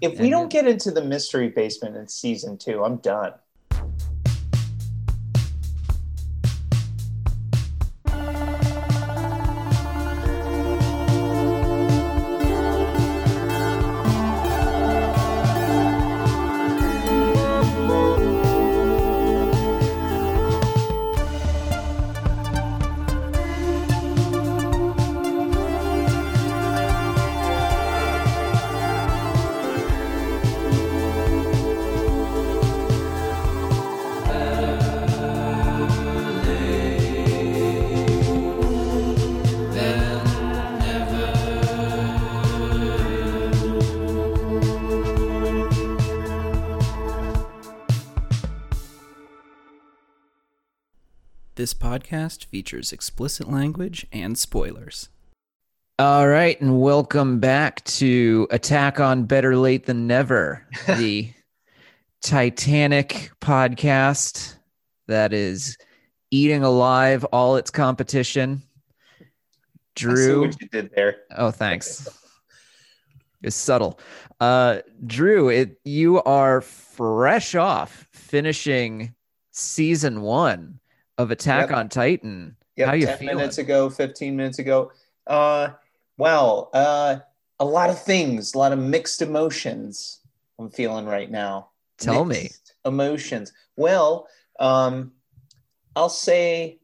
If we don't get into the mystery basement in season two, I'm done. Podcast features explicit language and spoilers. All right, and welcome back to Attack on Better Late Than Never, the Titanic podcast that is eating alive all its competition. I see Drew, what you did there. oh, thanks. It's subtle. Uh, Drew, it you are fresh off finishing season one of Attack Yep. on Titan. Yep, How you 10 feeling? minutes ago, 15 minutes ago. Uh, wow. Uh, a lot of things, a lot of mixed emotions I'm feeling right now. Tell me. Emotions. Well, um, I'll say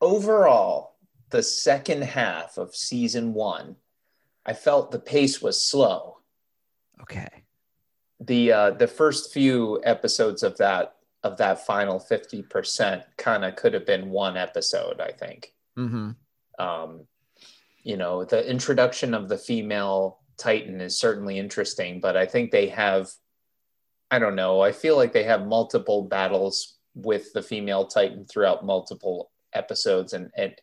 overall, the second half of season one, I felt the pace was slow. Okay. The uh, the first few episodes of that of that final 50% kind of could have been one episode, I think. Mm-hmm. um, you know the introduction of the female titan is certainly interesting but i think they have i don't know i feel like they have multiple battles with the female titan throughout multiple episodes and it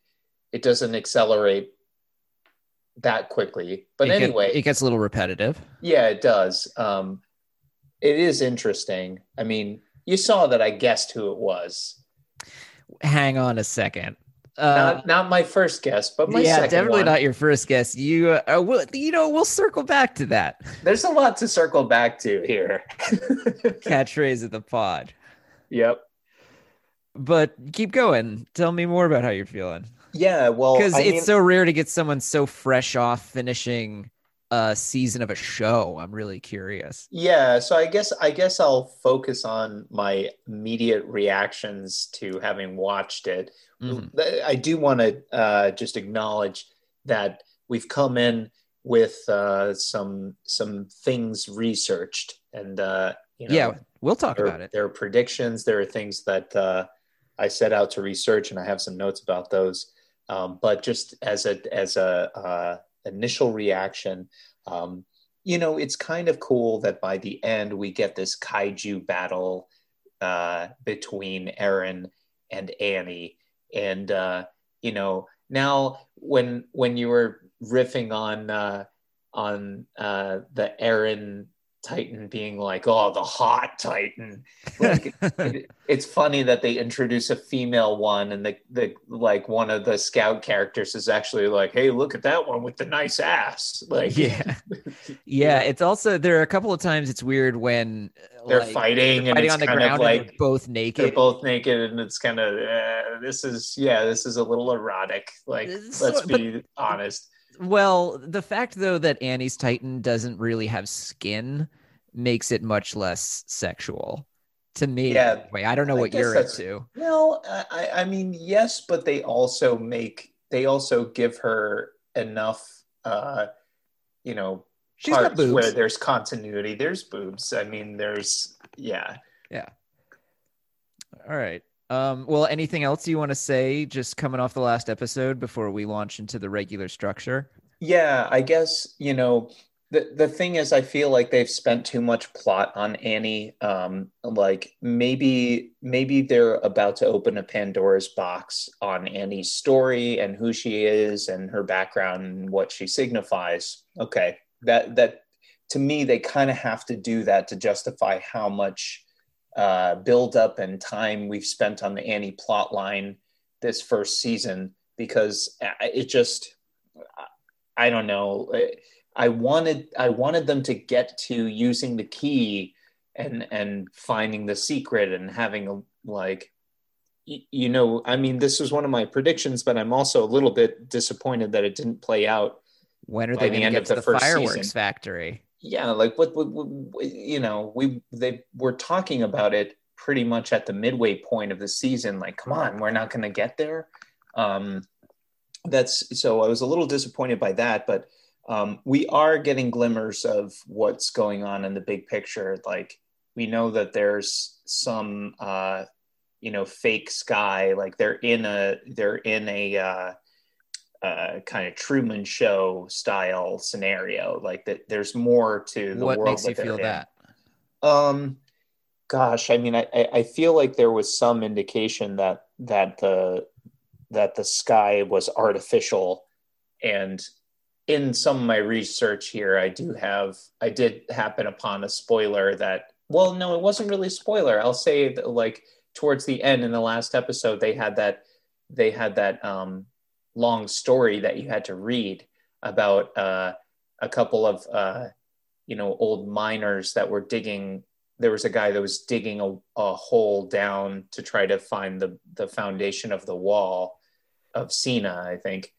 it doesn't accelerate that quickly but it anyway it gets a little repetitive. yeah it does um it is interesting i mean you saw that i guessed who it was Hang on a second. Uh, not not my first guess but my yeah, definitely one. not your first guess. You, uh, uh, will, you know, we'll circle back to that There's a lot to circle back to here. catchphrase of the pod. yep. But keep going. Tell me more about how you're feeling, Yeah. Well, because it's mean, so rare to get someone so fresh off finishing a season of a show. I'm really curious. yeah. So I guess I guess I'll focus on my immediate reactions to having watched it. Mhm. I do want to uh, just acknowledge that we've come in with uh, some some things researched, and uh, you know, yeah, we'll talk there, about it. there are predictions. There are things that uh, I set out to research, and I have some notes about those. Um, but just as a as a uh, initial reaction, um, you know, it's kind of cool that by the end we get this kaiju battle uh, between Eren and Annie, and uh, you know, now when when you were riffing on uh, on uh, the Eren Titan being like, oh, the hot Titan. Like, it, it's funny that they introduce a female one, and the, the like one of the scout characters is actually like, hey, look at that one with the nice ass. Like, yeah, yeah. It's also there are a couple of times it's weird when uh, they're like, fighting, and fighting it's on the kind ground of like they're both they're naked. both naked, and it's kind of uh, this is yeah, this is a little erotic. Like, So- let's but- be honest. Well, the fact though that Annie's Titan doesn't really have skin makes it much less sexual to me. Yeah, Wait, I don't know I what you're into. Well, I, I- mean, yes, but they also make they also give her enough, uh, you know, She's parts boobs. where there's continuity. There's boobs. I mean, there's yeah, yeah. All right. Um, well, anything else you want to say just coming off the last episode before we launch into the regular structure? Yeah, I guess, you know, the the thing is I feel like they've spent too much plot on Annie. Um, like maybe maybe they're about to open a Pandora's box on Annie's story and who she is and her background and what she signifies. Okay. That that to me they kind of have to do that to justify how much uh build up and time we've spent on the Annie plot line this first season because it just I don't know. I wanted I wanted them to get to using the key and and finding the secret and having a like you know I mean this was one of my predictions but I'm also a little bit disappointed that it didn't play out when are they going to get to the, the fireworks season. factory yeah like what, what, what, you know we they were talking about it pretty much at the midway point of the season like come on we're not going to get there. Um that's so i was a little disappointed by that but um we are getting glimmers of what's going on in the big picture. Like we know that there's some uh you know fake sky like they're in a they're in a uh uh, kind of Truman Show style scenario. Like that, there's more to the what world. What makes you feel in. that? Um, gosh, I mean, I, I feel like there was some indication that that the that the sky was artificial, and in some of my research here, I do have I did happen upon a spoiler that. Well, no, it wasn't really a spoiler. I'll say that, like towards the end in the last episode, they had that they had that um, long story that you had to read about uh, a couple of uh, you know old miners that were digging there was a guy that was digging a, a, hole down to try to find the the foundation of the wall of Sina, I think,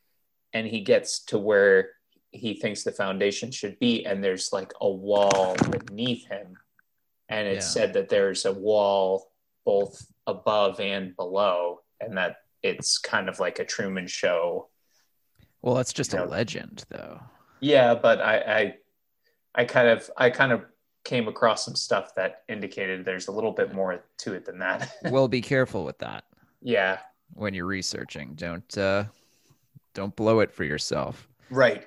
and he gets to where he thinks the foundation should be, and there's like a wall beneath him, and it's yeah. said that there's a wall both above and below, and that it's kind of like a Truman Show. Well, that's just a legend, though. Yeah, but I, I, I kind of, I kind of came across some stuff that indicated there's a little bit more to it than that. well, be careful with that. Yeah. When you're researching, don't, uh, don't blow it for yourself. Right.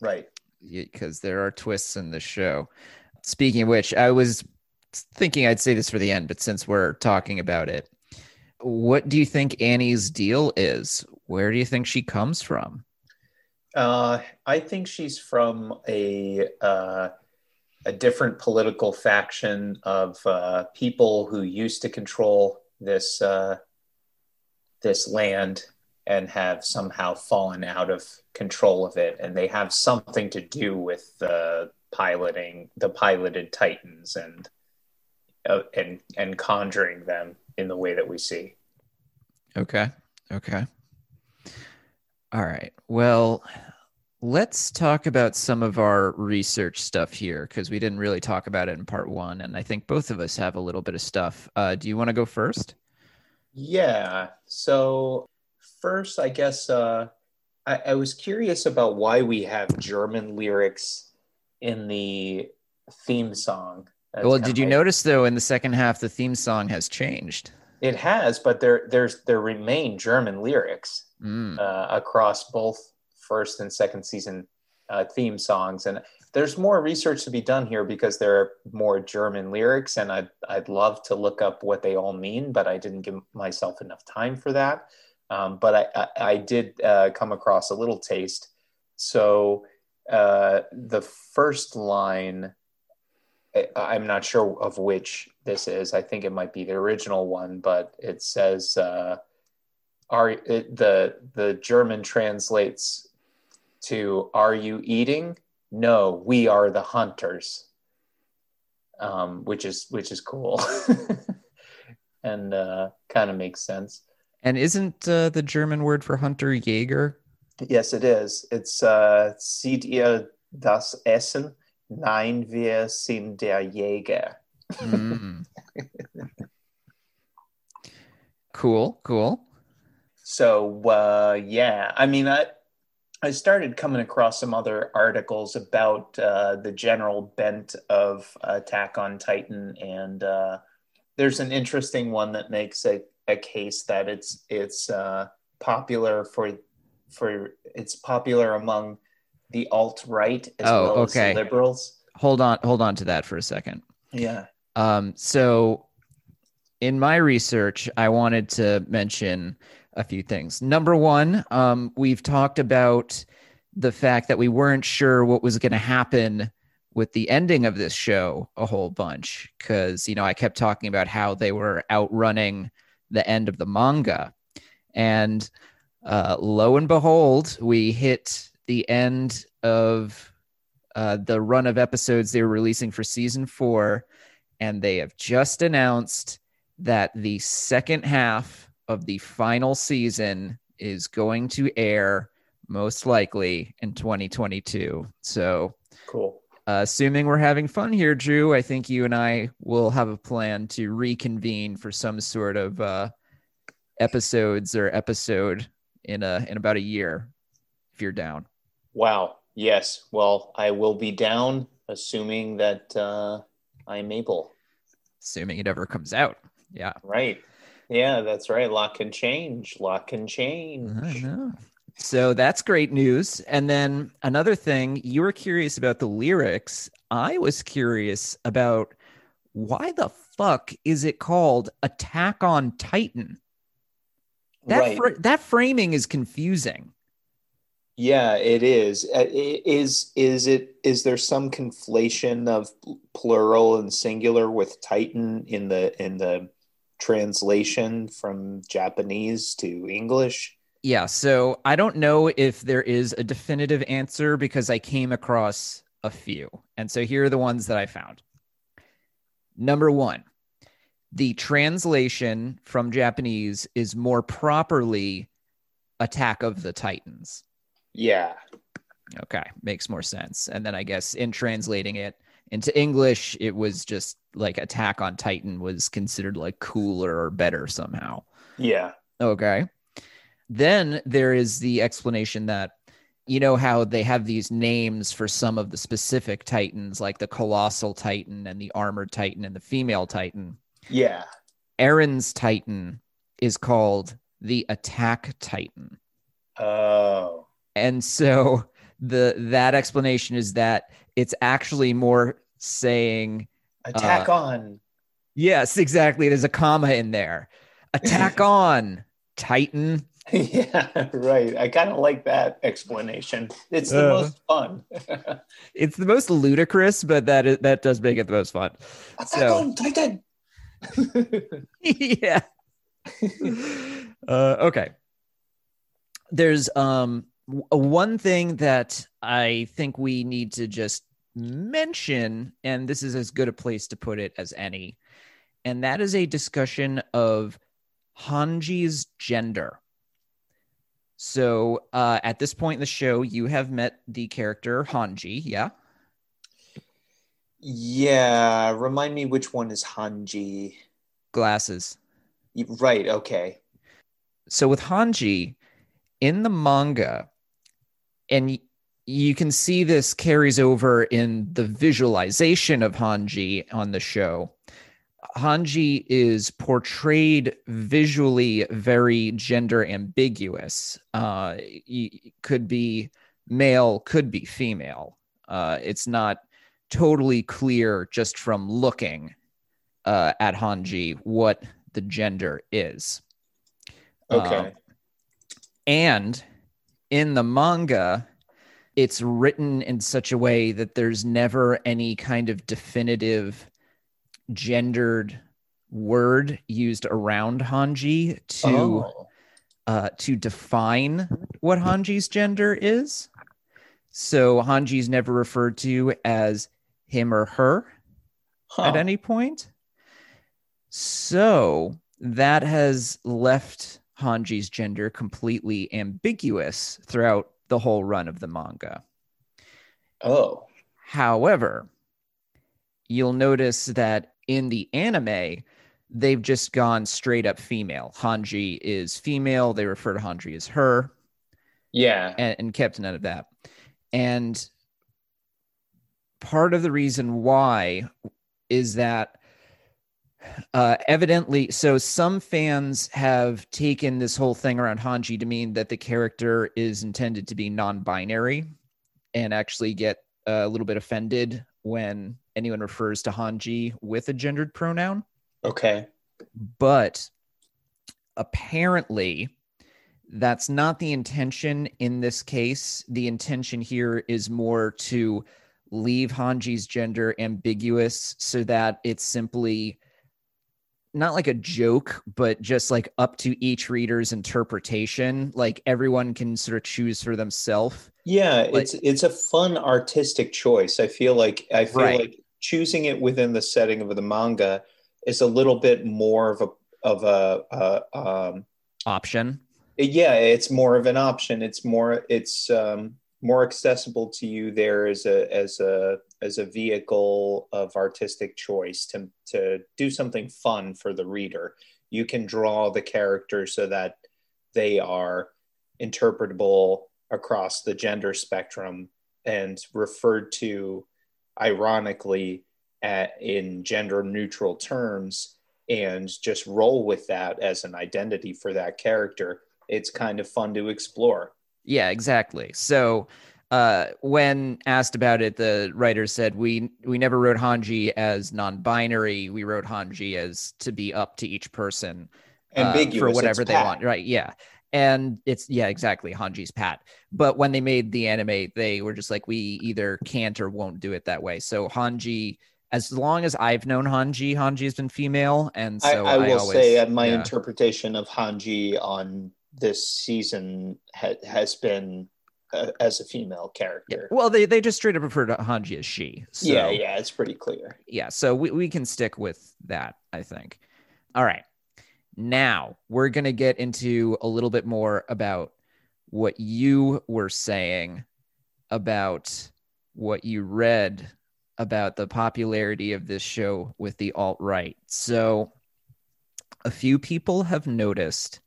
Right. Because there are twists in the show. Speaking of which, I was thinking I'd say this for the end, but since we're talking about it, what do you think Annie's deal is? Where do you think she comes from? Uh, I think she's from a uh, a different political faction of uh, people who used to control this uh, this land and have somehow fallen out of control of it, and they have something to do with the piloting the piloted Titans and uh, and and conjuring them in the way that we see. Okay. Okay. All right. Well, let's talk about some of our research stuff here because we didn't really talk about it in part one. And I think both of us have a little bit of stuff. Uh, do you want to go first? Yeah. So, first, I guess uh, I, I was curious about why we have German lyrics in the theme song. That's well, did you like, notice though in the second half the theme song has changed? It has, but there there's there remain German lyrics mm. uh, across both first and second season uh, theme songs, and there's more research to be done here because there are more German lyrics, and I'd I'd love to look up what they all mean, but I didn't give myself enough time for that. Um, but I I, I did uh, come across a little taste. So uh, the first line I'm not sure of which this is. I think it might be the original one, but it says, uh, "Are it, the the German translates to Are you eating? No, we are the hunters." Um, which is which is cool, and uh, kind of makes sense. And isn't uh, the German word for hunter Jäger? Yes, it is. It's uh, "Seht ihr das Essen?" Nein, wir sind der Jäger. Mm. cool, cool. So uh, yeah, I mean, I I started coming across some other articles about uh, the general bent of Attack on Titan, and uh, there's an interesting one that makes a, a case that it's it's uh, popular for for it's popular among the alt right as oh, well okay. as the liberals. Hold on, hold on to that for a second. Yeah. Um, so in my research, I wanted to mention a few things. Number one, um, we've talked about the fact that we weren't sure what was going to happen with the ending of this show a whole bunch because you know I kept talking about how they were outrunning the end of the manga, and uh, lo and behold, we hit the end of uh, the run of episodes they were releasing for season four, and they have just announced that the second half of the final season is going to air most likely in 2022. So Cool. uh, assuming we're having fun here, Drew, I think you and I will have a plan to reconvene for some sort of uh, episodes or episode in a in about a year, if you're down. Wow. Yes. Well, I will be down, assuming that uh, I'm able. Assuming it ever comes out. Yeah. Right. Yeah, that's right. Lot can change. Lot can change. I know. So that's great news. And then another thing, you were curious about the lyrics. I was curious about why the fuck is it called Attack on Titan? That right. fr- that framing is confusing. Yeah, it is. Uh, Is is it is there some conflation of plural and singular with Titan in the in the translation from Japanese to English? Yeah, so I don't know if there is a definitive answer because I came across a few. And so here are the ones that I found. Number one, the translation from Japanese is more properly Attack of the Titans. Yeah. Okay, makes more sense. And then I guess in translating it into English, it was just like Attack on Titan was considered like cooler or better somehow. Yeah. Okay. Then there is the explanation that you know how they have these names for some of the specific titans, like the colossal titan and the armored titan and the female titan. Yeah. Eren's titan is called the attack titan. Oh. And so the that explanation is that it's actually more saying Attack on. yes, exactly. There's a comma in there. Attack on Titan. yeah, right. I kind of like that explanation. It's the Uh. most fun. It's the most ludicrous, but that is, that does make it the most fun. Attack So- on Titan. yeah. uh, okay. There's um one thing that I think we need to just mention, and this is as good a place to put it as any, and that is a discussion of Hanji's gender. So uh, at this point in the show, you have met the character Hanji, yeah? yeah, remind me which one is Hanji. Glasses. Right. Okay. so with Hanji in the manga, and you can see this carries over in the visualization of Hanji on the show. Hanji is portrayed visually very gender ambiguous. Uh, could be male, could be female. Uh, it's not totally clear just from looking uh, at Hanji what the gender is. Okay. Um, and in the manga, it's written in such a way that there's never any kind of definitive gendered word used around Hanji to oh. uh, to define what Hanji's gender is. So Hanji's never referred to as him or her Huh. at any point. So that has left Hanji's gender completely ambiguous throughout the whole run of the manga. Oh. However, you'll notice that in the anime, they've just gone straight up female. Hanji is female. They refer to Hanji as her Yeah. and, and kept none of that. And part of the reason why is that uh, evidently, so some fans have taken this whole thing around Hanji to mean that the character is intended to be non binary and actually get a little bit offended when anyone refers to Hanji with a gendered pronoun Okay. but apparently that's not the intention in this case. The intention here is more to leave Hanji's gender ambiguous so that it's simply not like a joke, but just like up to each reader's interpretation. Like everyone can sort of choose for themselves. Yeah, Like- it's it's a fun artistic choice. I feel like I feel Right. like choosing it within the setting of the manga is a little bit more of a of a uh, um, Option. yeah it's more of an option it's more it's um, more accessible to you there as a as a as a vehicle of artistic choice to to do something fun for the reader. You can draw the characters so that they are interpretable across the gender spectrum and referred to ironically at, in gender neutral terms and just roll with that as an identity for that character. It's kind of fun to explore. Yeah, exactly. So uh, when asked about it, the writer said we we never wrote Hanji as non-binary. We wrote Hanji as to be up to each person uh, for whatever they want. Right? Yeah. And it's yeah, exactly. Hanji's Pat. But when they made the anime, they were just like, we either can't or won't do it that way. So Hanji, as long as I've known Hanji, Hanji has been female, and so I, I will always, say uh, my yeah. interpretation of hanji on this season ha- has been uh, as a female Yeah. character Well, they they just straight up refer to Hanji as she. So. yeah yeah it's pretty clear yeah so we, we can stick with that i think all right now we're going to get into a little bit more about what you were saying about what you read about the popularity of this show with the alt-right so a few people have noticed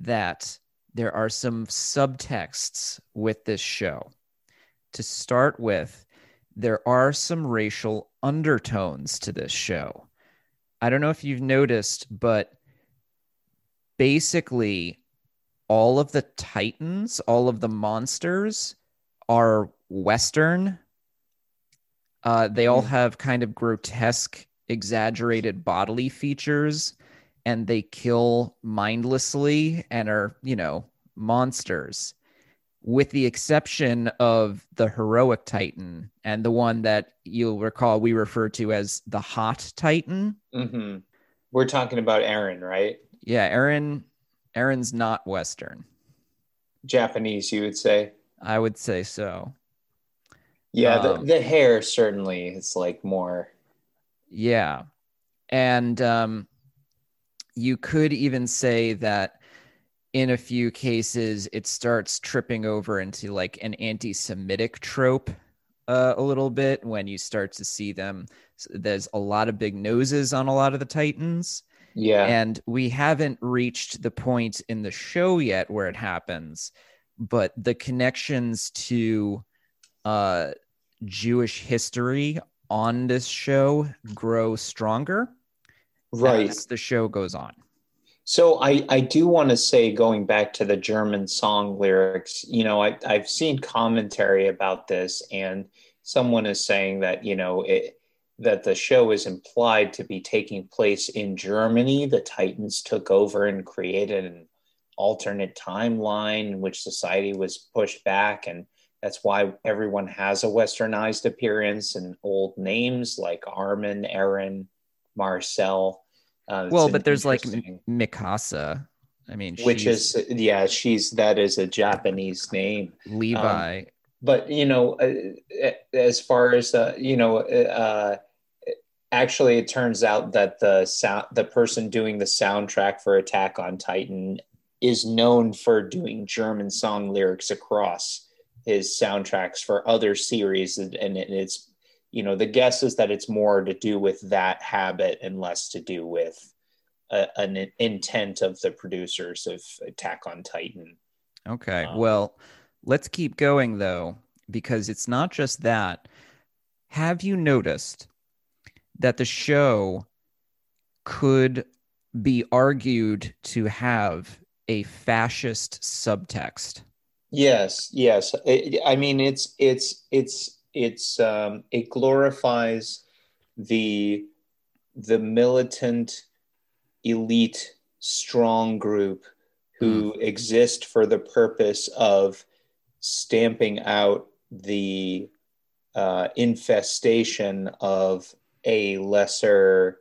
that there are some subtexts with this show to start with there are some racial undertones to this show. I don't know if you've noticed, but basically, all of the Titans, all of the monsters are Western. Uh, they all Hmm. have kind of grotesque, exaggerated bodily features, and they kill mindlessly and are, you know, monsters with the exception of the heroic titan and the one that you'll recall we refer to as the hot titan. Hmm we're talking about eren right? Yeah eren eren's not western. Japanese you would say. I would say so. Yeah Um, the, the hair certainly is like more yeah and um you could even say that in a few cases it starts tripping over into like an anti-semitic trope uh, a little bit when you start to see them. There's a lot of big noses on a lot of the titans. Yeah. And we haven't reached the point in the show yet where it happens but the connections to uh jewish history on this show grow stronger right as the show goes on So I, I do want to say, going back to the German song lyrics, you know, I, I've seen commentary about this, and someone is saying that you know it, that the show is implied to be taking place in Germany. The Titans took over and created an alternate timeline in which society was pushed back, and that's why everyone has a westernized appearance and old names like Armin, Eren, Marcel. Uh, well but there's like mikasa i mean which is yeah she's that is a japanese name levi but you know uh, as far as uh, you know uh, actually it turns out that the sound the person doing the soundtrack for attack on titan is known for doing german song lyrics across his soundtracks for other series and, and it's you know the guess is that it's more to do with that habit and less to do with uh, an intent of the producers of attack on titan Okay. Um, well, let's keep going though, because it's not just that. Have you noticed that the show could be argued to have a fascist subtext? Yes, yes. I mean, it's it's it's it's um, it glorifies the the militant elite strong group who exist for the purpose of stamping out the uh, infestation of a lesser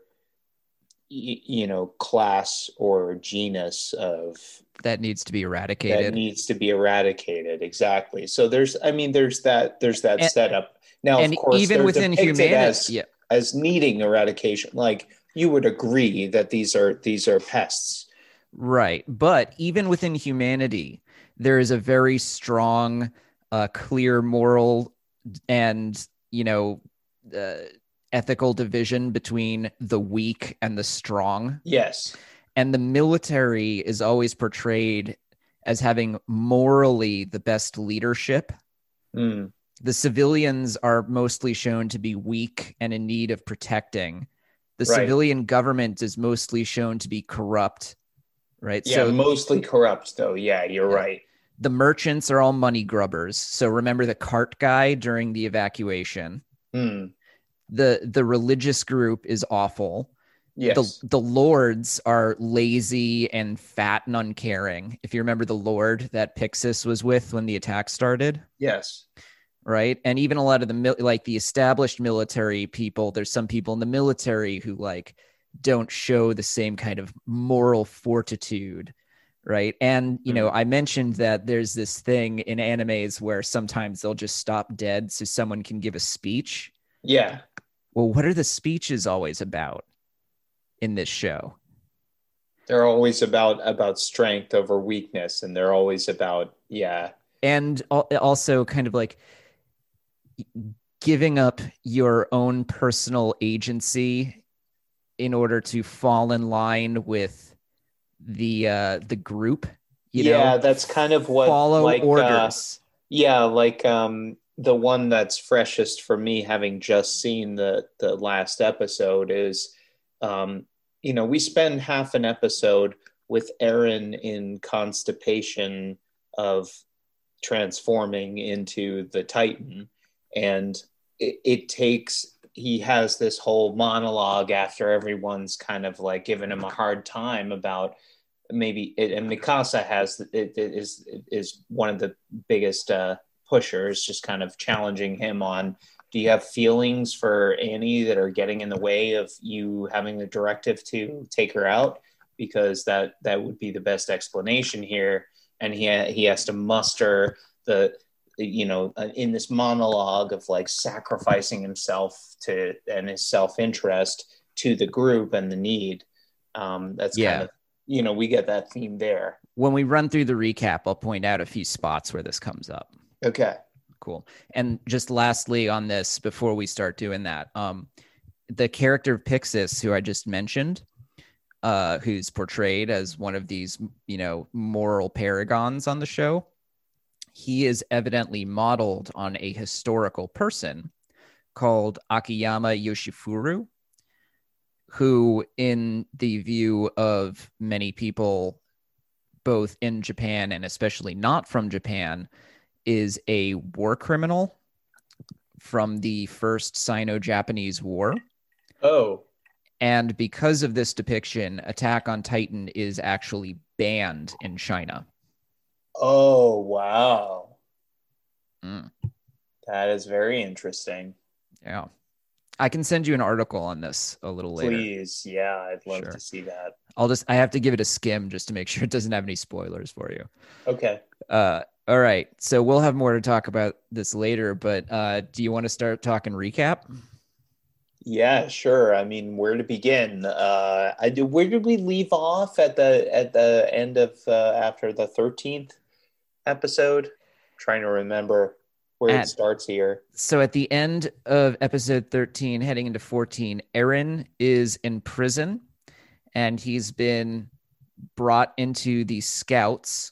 you know class or genus of that needs to be eradicated. that needs to be eradicated exactly so there's i mean there's that there's that And- setup now and of course even within humanity, as, yeah, as needing eradication like you would agree that these are these are pests right. But even within humanity, there is a very strong, uh, clear moral and you know uh, ethical division between the weak and the strong. yes and the military is always portrayed as having morally the best leadership. Mm, The civilians are mostly shown to be weak and in need of protecting. The Right. civilian government is mostly shown to be corrupt, right? yeah so mostly corrupt though yeah you're Yeah. right the merchants are all money grubbers. So remember the cart guy during the evacuation. Mm, The the religious group is awful. Yes the the lords are lazy and fat and uncaring. If you remember the lord that Pixis was with when the attack started, yes right? And even a lot of the like the established military people, there's some people in the military who like don't show the same kind of moral fortitude, right? And you know, mm-hmm. I mentioned that there's this thing in animes where sometimes they'll just stop dead so someone can give a speech. yeah Well, what are the speeches always about in this show? they're always about about strength over weakness and they're always about yeah. And also kind of like giving up your own personal agency in order to fall in line with the uh the group you yeah know that's kind of what follow like, uh, orders. Yeah, like um the one that's freshest for me having just seen the the last episode is um you know, we spend half an episode with Eren in constipation of transforming into the Titan and it, it takes he has this whole monologue after everyone's kind of like giving him a hard time about maybe it, and Mikasa has it, it is is one of the biggest uh, pushers, just kind of challenging him on. Do you have feelings for Annie that are getting in the way of you having the directive to take her out? Because that that would be the best explanation here. And he ha- he has to muster the you know uh, in this monologue of like sacrificing himself to and his self interest to the group and the need. Um, that's Yeah. kind of you know we get that theme there. when we run through the recap i'll point out a few spots where this comes up Okay. Cool. And just lastly on this before we start doing that um the character of pixis who i just mentioned uh who's portrayed as one of these you know moral paragons on the show he is evidently modeled on a historical person called akiyama yoshifuru who in the view of many people both in japan and especially not from japan is a war criminal from the first Sino-Japanese War. Oh. And because of this depiction, Attack on Titan is actually banned in China. Oh wow. Mm. That is very interesting. Yeah. I can send you an article on this a little later. Please, yeah, I'd love Sure. to see that. I'll just I have to give it a skim just to make sure it doesn't have any spoilers for you. Okay. Uh all right. So we'll have more to talk about this later, but uh do you want to start talking recap? Yeah, sure. I mean, where to begin? Uh, I do. Where did we leave off at the at the end of uh, after the thirteenth episode? trying to remember where At- it starts here. so at the end of episode 13 heading into 14 eren is in prison and he's been brought into the scouts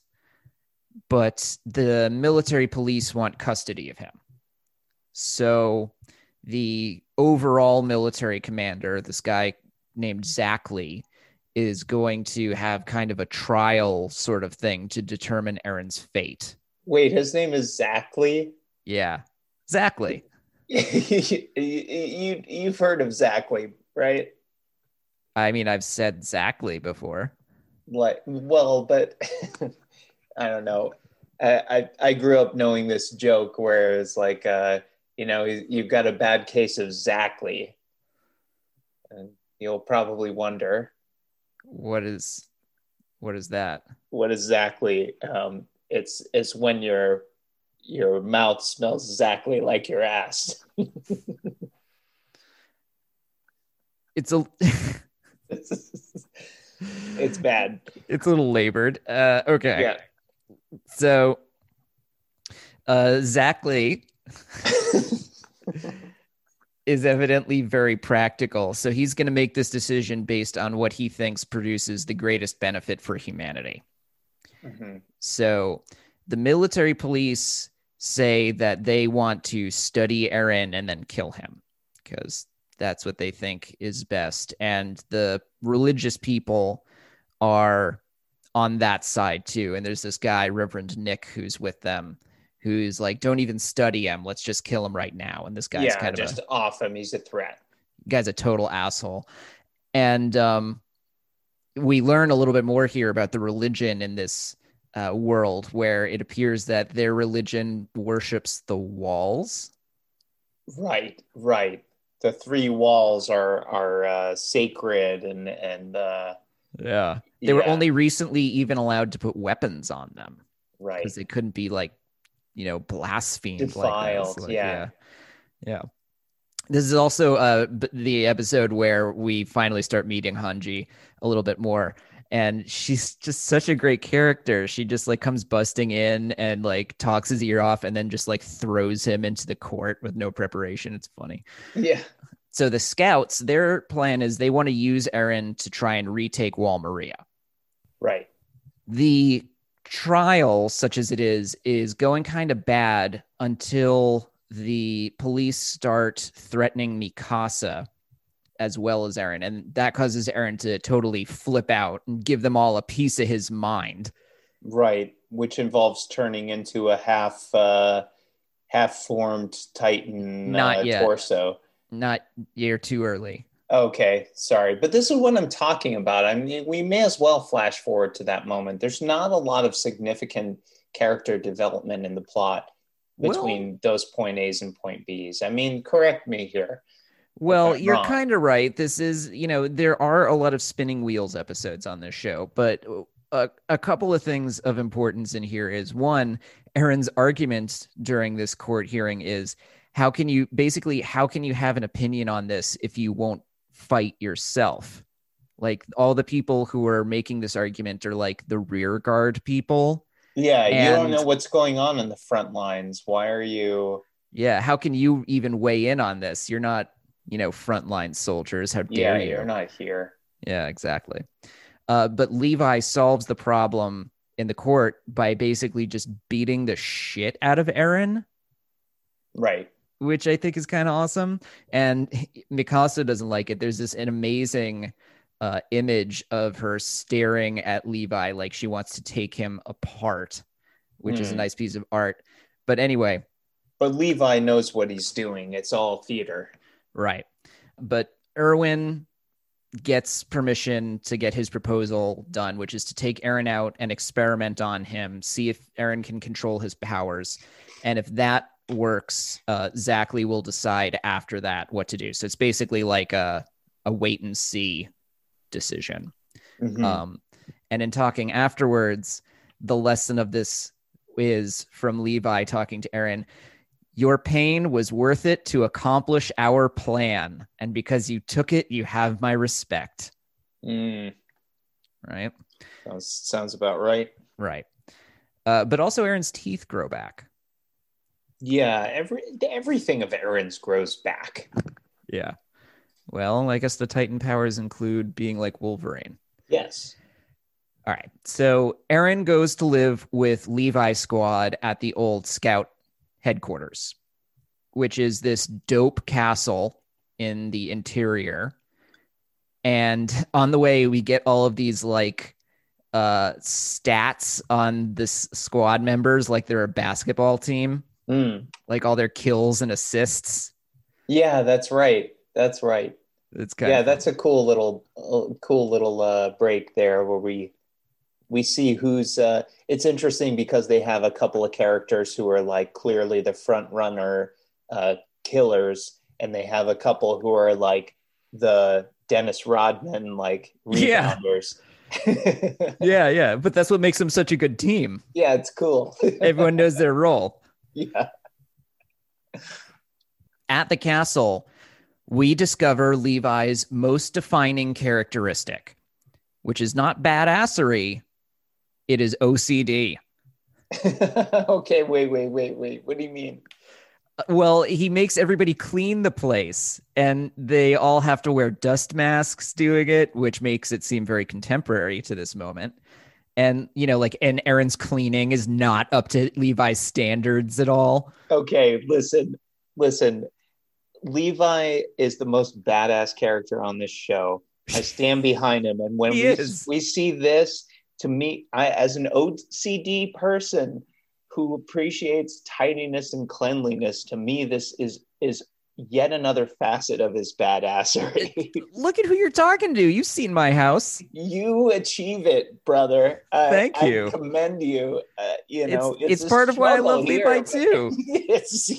but the military police want custody of him so the overall military commander this guy named zach lee is going to have kind of a trial sort of thing to determine eren's fate Wait, his name is Zach Lee. yeah zach lee you, you you've heard of Zach Lee, right? I mean, I've said Zackley before. like well but i don't know I, I i grew up knowing this joke where it's like uh you know you- you've got a bad case of Zackley and you'll probably wonder What is what is that? what exactly um, it's it's when your your mouth smells exactly like your ass. It's a it's bad. it's a little labored. Uh okay. Yeah. So uh Zach Lee is evidently very practical. So he's going to make this decision based on what he thinks produces the greatest benefit for humanity. Mhm. So the military police say that they want to study Eren and then kill him because that's what they think is best. And the religious people are on that side too. And there's this guy, Reverend Nick, who's with them, who's like, don't even study him. Let's just kill him right now. And this guy's yeah, kind of just off him. He's a threat. guy's a total asshole. And um, we learn a little bit more here about the religion in this uh, world where it appears that their religion worships the walls. Right, right. The three walls are are uh, sacred and and uh, Yeah. They were only recently even allowed to put weapons on them right. because they couldn't be like, you know, blasphemed like Defiled, this. Like, yeah. yeah. Yeah. This is also uh, the episode where we finally start meeting Hanji a little bit more. And she's just such a great character. She just like comes busting in and like talks his ear off and then just like throws him into the court with no preparation. It's funny. Yeah, So the scouts, their plan is they want to use Eren to try and retake Wall Maria. right. the trial such as it is is going kind of bad until the police start threatening Mikasa as well as Eren and that causes Eren to totally flip out and give them all a piece of his mind. Right, which involves turning into a half uh, half formed Titan Not uh, yet. torso. Not you're too early. Okay, sorry, but this is what I'm talking about. I mean, we may as well flash forward to that moment. There's not a lot of significant character development in the plot Well- between those point A's and point B's. I mean, correct me here. Well, you're kind of right. This is, you know, there are a lot of spinning wheels episodes on this show, but a, a couple of things of importance in here is one, Eren's argument during this court hearing is how can you basically how can you have an opinion on this if you won't fight yourself? Like all the people who are making this argument are like the rear guard people. Yeah, you don't know what's going on in the front lines. Why are you? Yeah, how can you even weigh in on this? You're not, you know, frontline soldiers. How Yeah, dare you? you're not here. Yeah, exactly. Uh, but Levi solves the problem in the court by basically just beating the shit out of Eren, Right. Which I think is kind of awesome. And Mikasa doesn't like it. There's this an amazing uh, image of her staring at Levi like she wants to take him apart, which is a Hmm. nice piece of art. But anyway, But Levi knows what he's doing. It's all theater. Right. But Erwin gets permission to get his proposal done, which is to take Eren out and experiment on him, see if Eren can control his powers. And if that works, uh, Zachley will decide after that what to do. So it's basically like a, a wait and see decision. Mhm. Um, and in talking afterwards, the lesson of this is from Levi talking to Eren. Your pain was worth it to accomplish our plan. And because you took it, you have my respect. Mm, Right. sounds, sounds about right. Right. Uh, but also, Eren's teeth grow back. Yeah, every everything of Eren's grows back. Yeah. Well, I guess the Titan powers include being like Wolverine. Yes. All right. So Eren goes to live with Levi Squad at the old Scout headquarters, which is this dope castle in the interior. And on the way, we get all of these like uh stats on this squad members, like they're a basketball team, Mm. like all their kills and assists. Yeah, that's right. That's right. It's kind yeah, of that's a cool little uh, cool little uh, break there where we we see who's uh, it's interesting because they have a couple of characters who are like clearly the front runner uh, killers and they have a couple who are like the Dennis Rodman like Yeah. rebounders. Yeah, yeah. But that's what makes them such a good team. yeah, it's cool. Everyone knows their role. Yeah. At the castle, we discover Levi's most defining characteristic, which is not badassery, it is OCD. okay, wait, wait, wait, wait. What do you mean? Uh, well, he makes everybody clean the place, and they all have to wear dust masks doing it, which makes it seem very contemporary to this moment. And, you know, like, and Eren's cleaning is not up to Levi's standards at all. Okay, listen, listen. Levi is the most badass character on this show. I stand behind him, and when He we, is. we see this, to me, I as an OCD person who appreciates tidiness and cleanliness, to me, this is is yet another facet of his badassery. Look at who you're talking to. You've seen my house. you achieve it, brother. I- Thank I you. commend you. Uh, you know, it's, it's a part of why I love here, Levi too. It's-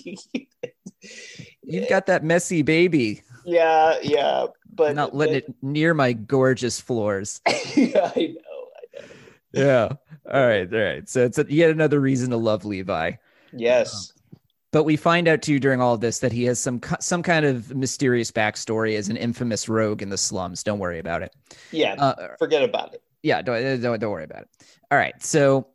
You've got that messy baby, yeah, yeah, but not letting it near my gorgeous floors. yeah, I know. I know. Yeah. All right. All right. So it's a, yet another reason to love Levi. Yes. But we find out too during all of this that he has some some kind of mysterious backstory as an infamous rogue in the slums. Don't worry about it. Yeah. Uh, forget about it. yeah, don't, don't don't worry about it. All right. So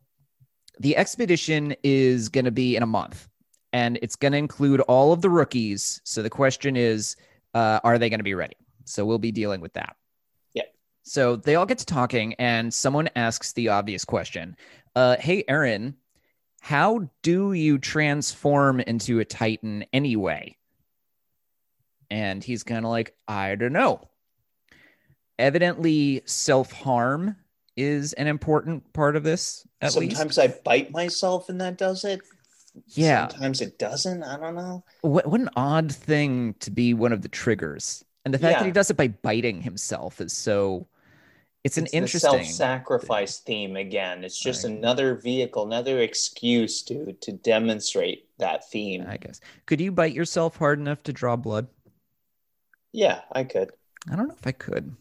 the expedition is going to be in a month, and it's going to include all of the rookies. So the question is, uh, are they going to be ready? So we'll be dealing with that. Yep. So they all get to talking, and someone asks the obvious question: uh, "Hey, Eren." How do you transform into a Titan anyway? And he's kind of like, I don't know. Evidently, self harm is an important part of this, at least. Sometimes I bite myself and that does it. Yeah. Sometimes it doesn't. I don't know. What, what an odd thing to be one of the triggers. And the fact that he does it by biting himself is so. It's an It's interesting. self-sacrifice theme again. It's just Right. another vehicle, another excuse to to demonstrate that theme. I guess. Could you bite yourself hard enough to draw blood? Yeah, I could. I don't know if I could.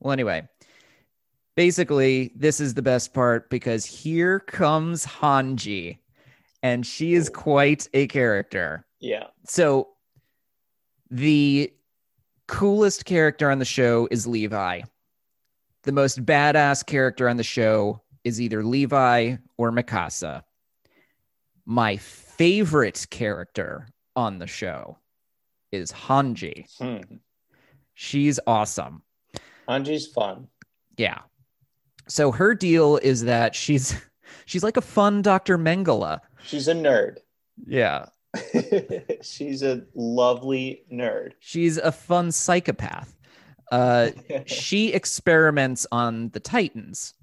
Well, anyway, basically, this is the best part because here comes Hanji, and she is quite a character. Yeah. So, the coolest character on the show is Levi. The most badass character on the show is either Levi or Mikasa. My favorite character on the show is Hanji. Hmm. She's awesome. Hanji's fun. Yeah. So her deal is that she's she's like a fun Dr. Mengele. She's a nerd. Yeah. She's a lovely nerd. She's a fun psychopath. Uh she experiments on the Titans,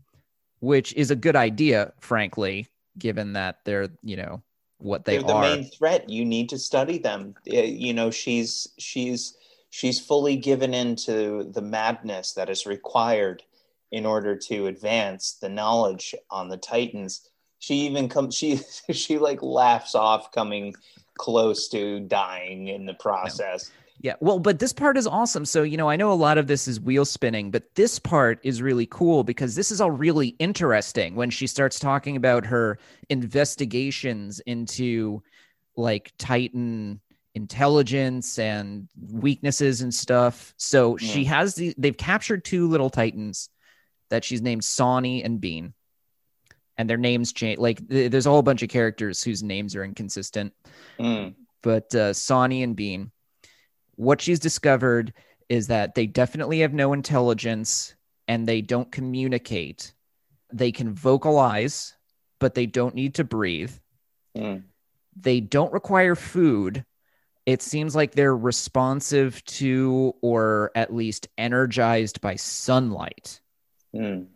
which is a good idea, frankly, given that they're, you know, what they They're the main threat. You need to study them. Uh, You know, she's she's she's fully given into the madness that is required in order to advance the knowledge on the Titans. She even comes. She she like laughs off coming close to dying in the process. Yeah. Well, but this part is awesome. So, you know, I know a lot of this is wheel spinning, but this part is really cool because this is all really interesting when she starts talking about her investigations into like Titan intelligence and weaknesses and stuff. So she has the they've captured two little Titans that she's named Sawney and Bean. And their names change. Like th- there's a whole bunch of characters whose names are inconsistent Mm. but uh, Sawney and Bean, what she's discovered is that they definitely have no intelligence and they don't communicate. They can vocalize, but they don't need to breathe. Mm. They don't require food. It seems like they're responsive to or at least energized by sunlight. Mm.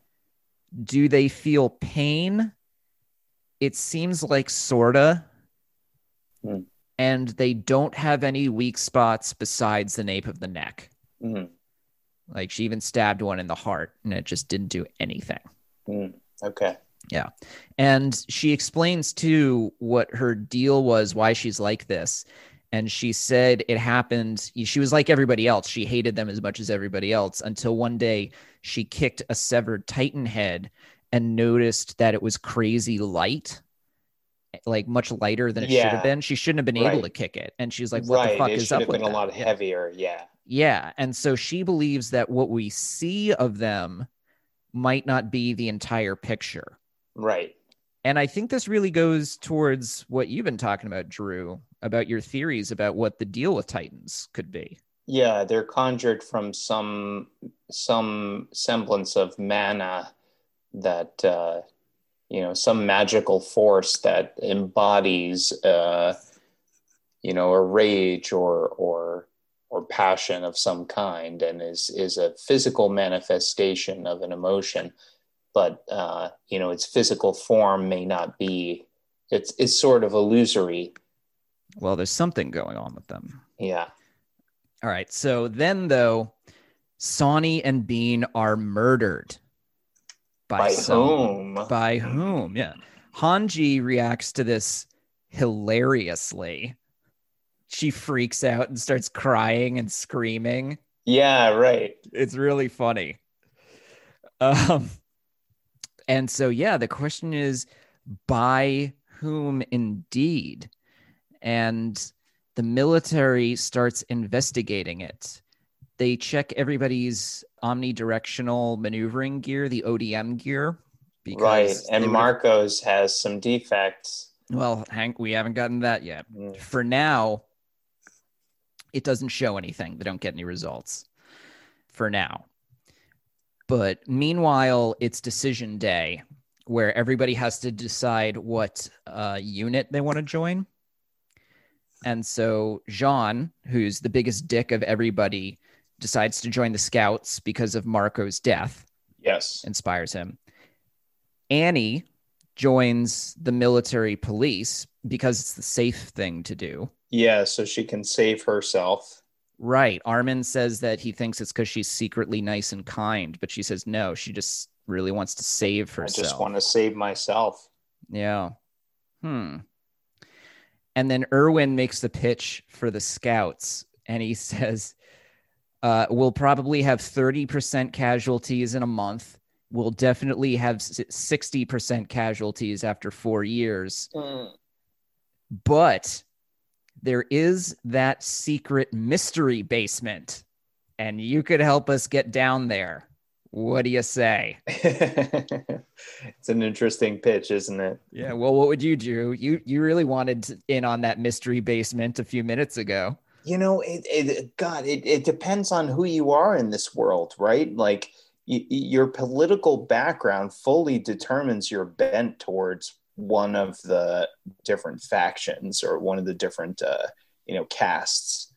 Do they feel pain? It seems like sorta. Hmm. And they don't have any weak spots besides the nape of the neck. Mm. Like she even stabbed one in the heart and it just didn't do anything. Mm. Okay. Yeah. And she explains too what her deal was, why she's like this. And she said it happened. She was like everybody else. She hated them as much as everybody else until one day she kicked a severed Titan head and noticed that it was crazy light, like much lighter than it should have been. She shouldn't have been able to kick it. And she's like, what right. the fuck it is should up have with been a lot heavier. Yeah. Yeah. And so she believes that what we see of them might not be the entire picture. Right. And I think this really goes towards what you've been talking about, Drew, about your theories about what the deal with Titans could be. Yeah, they're conjured from some some semblance of mana that uh, you know some magical force that embodies uh, you know a rage or or or passion of some kind and is is a physical manifestation of an emotion but uh, you know its physical form may not be it's it's sort of illusory Well, there's something going on with them. yeah All right. So then, though, Sawney and Bean are murdered by, by whom By whom? Yeah. Hanji reacts to this hilariously. She freaks out and starts crying and screaming. yeah right It's really funny. Um, and so, yeah, the question is by whom indeed? And the military starts investigating it. They check everybody's omnidirectional maneuvering gear, the ODM gear. right and Marco's has some defects Well, Hank, we haven't gotten that yet. Mm. For now, it doesn't show anything. They don't get any results for now. But meanwhile, it's decision day where everybody has to decide what uh, unit they want to join. And so Jean, who's the biggest dick of everybody, decides to join the scouts because of Marco's death yes inspires him. Annie joins the military police because it's the safe thing to do. yeah so she can save herself Right. Armin says that he thinks it's because she's secretly nice and kind, but she says no, she just really wants to save herself. i just want to save myself Yeah. Hmm. And then Erwin makes the pitch for the scouts and he says, uh, we'll probably have 30% casualties in a month. We'll definitely have 60% casualties after four years. But there is that secret mystery basement, and you could help us get down there. What do you say? it's an interesting pitch isn't it Yeah, well, what would you do? You you really wanted in on that mystery basement a few minutes ago. You know it, it god it, it depends on who you are in this world right like y- your political background fully determines your bent towards one of the different factions or one of the different uh, you know castes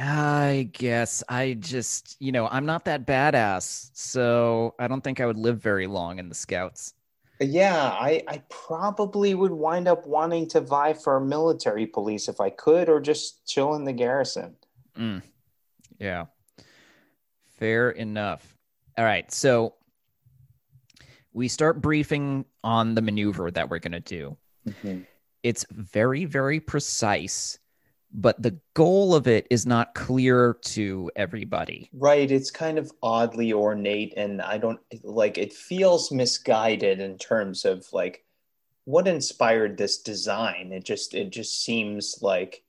I guess I just, you know, I'm not that badass, so I don't think I would live very long in the scouts. Yeah I, I probably would wind up wanting to vie for military police if i could or just chill in the garrison Mm. Yeah. Fair enough. All right. So we start briefing on the maneuver that we're going to do. It's very, very precise, but the goal of it is not clear to everybody. Right, it's kind of oddly ornate, and I don't like it feels misguided in terms of like what inspired this design. It just it just seems like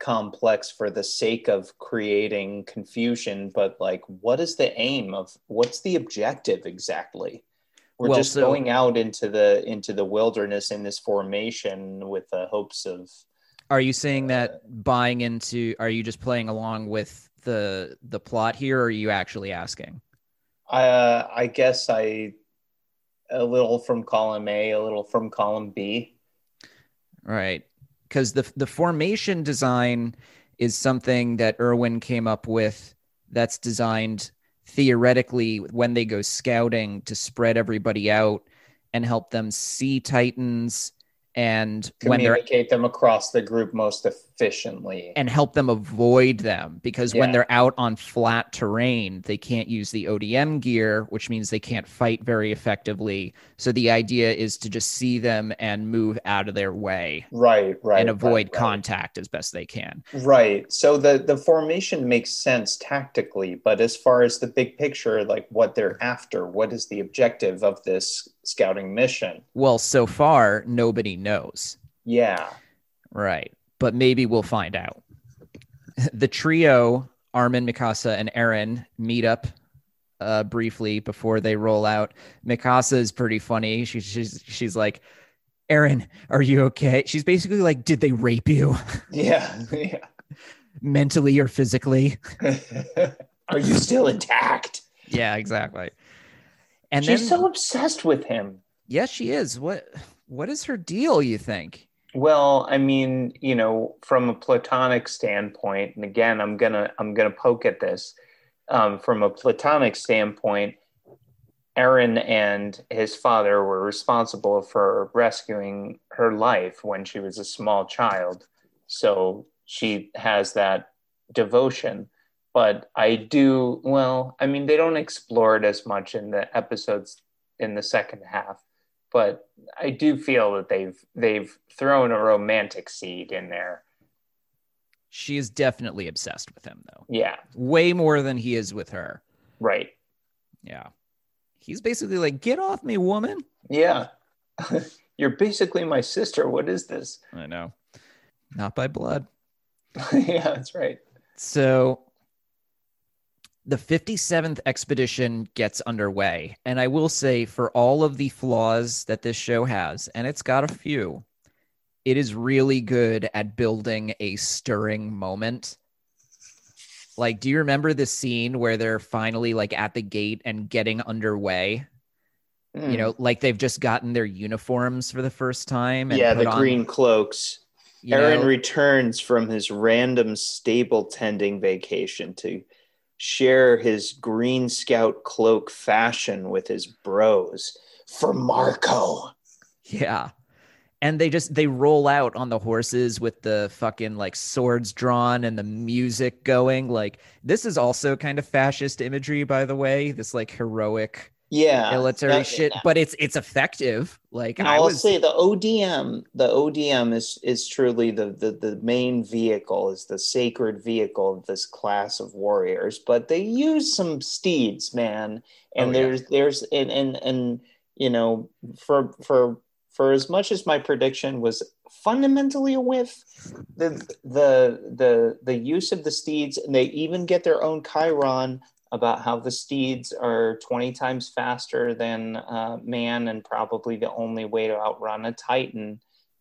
complex for the sake of creating confusion, but like what is the aim of what's the objective exactly? We're Well, just so- going out into the into the wilderness in this formation with the hopes of Are you saying that buying into are you just playing along with the the plot here or are you actually asking? Uh, I guess I a little from column A, a little from column B. Right. Because the the formation design is something that Erwin came up with that's designed theoretically when they go scouting to spread everybody out and help them see titans and when they're Communicate them across the group most efficiently. and help them avoid them because when they're out on flat terrain, they can't use the ODM gear, which means they can't fight very effectively. So the idea is to just see them and move out of their way right, right. and avoid right, right. contact as best they can. Right. So the the formation makes sense tactically, but as far as the big picture, like what they're after, what is the objective of this scouting mission? Well, so far, nobody knows. Yeah. Right. But maybe we'll find out. The trio, Armin, Mikasa, and Eren, meet up uh, briefly before they roll out. Mikasa is pretty funny. She, she's she's like, Eren, are you okay? She's basically like, did they rape you Yeah. yeah. mentally or physically? Are you still intact? Yeah, exactly. And She's then, so obsessed with him. yes, she is. What what is her deal? You think? Well, I mean, you know, from a platonic standpoint, and again, I'm gonna I'm gonna poke at this. Um, from a platonic standpoint, Eren and his father were responsible for rescuing her life when she was a small child. So she has that devotion. But I do, well, I mean, they don't explore it as much in the episodes in the second half, but I do feel that they've they've thrown a romantic seed in there. She is definitely obsessed with him, though. Yeah, Way more than he is with her. right. Yeah. He's basically like, get off me, woman. Yeah. You're basically my sister. What is this? I know. Not by blood. yeah, that's right. So the 57th expedition gets underway. And I will say, for all of the flaws that this show has, and it's got a few, it is really good at building a stirring moment. Like, do you remember the scene where they're finally like at the gate and getting underway? Hmm. You know, like they've just gotten their uniforms for the first time. And yeah, the on, green cloaks. Eren know- returns from his random stable tending vacation to share his green scout cloak fashion with his bros for Marco. Yeah. And they just they roll out on the horses with the fucking like swords drawn and the music going. Like this is also kind of fascist imagery, by the way. This like heroic Yeah, military Now- shit, but it's it's effective. Like And I I'll was say the ODM, the ODM is is truly the, the the main vehicle, is the sacred vehicle of this class of warriors. But they use some steeds, man, and Oh, yeah. there's there's and, and and you know for for for as much as my prediction was fundamentally a whiff, the the the the use of the steeds, and they even get their own chyron about how the steeds are 20 times faster than uh, man and probably the only way to outrun a titan.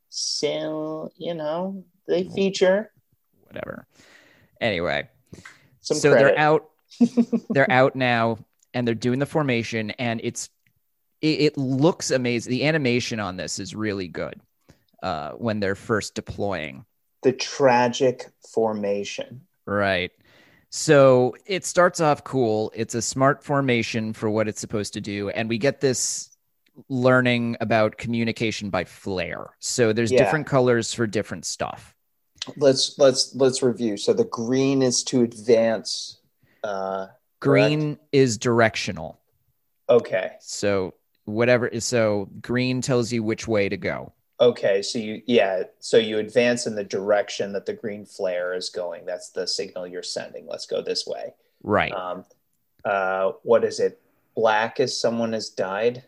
So you know they feature. whatever. Anyway, some so credit. they're out they're out now and they're doing the formation and it's it, it looks amazing the animation on this is really good uh when they're first deploying. The tragic formation. Right so it starts off cool. It's a smart formation for what it's supposed to do. And we get this learning about communication by flare so there's Yeah. different colors for different stuff. Let's let's let's review. So the green is to advance uh green is directional. Okay. So whatever is so green tells you which way to go okay so you yeah so you advance in the direction that the green flare is going. That's the signal you're sending. Let's go this way. Right. Um uh what is it? Black as someone has died?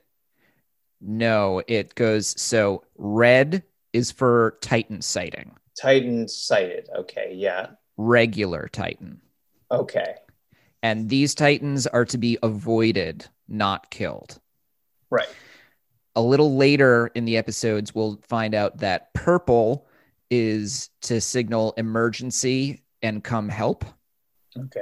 No, it goes so red is for Titan sighting, titan sighted. Okay yeah. Regular Titan. okay. And these Titans are to be avoided, not killed. right A little later in the episodes, we'll find out that purple is to signal emergency and come help. okay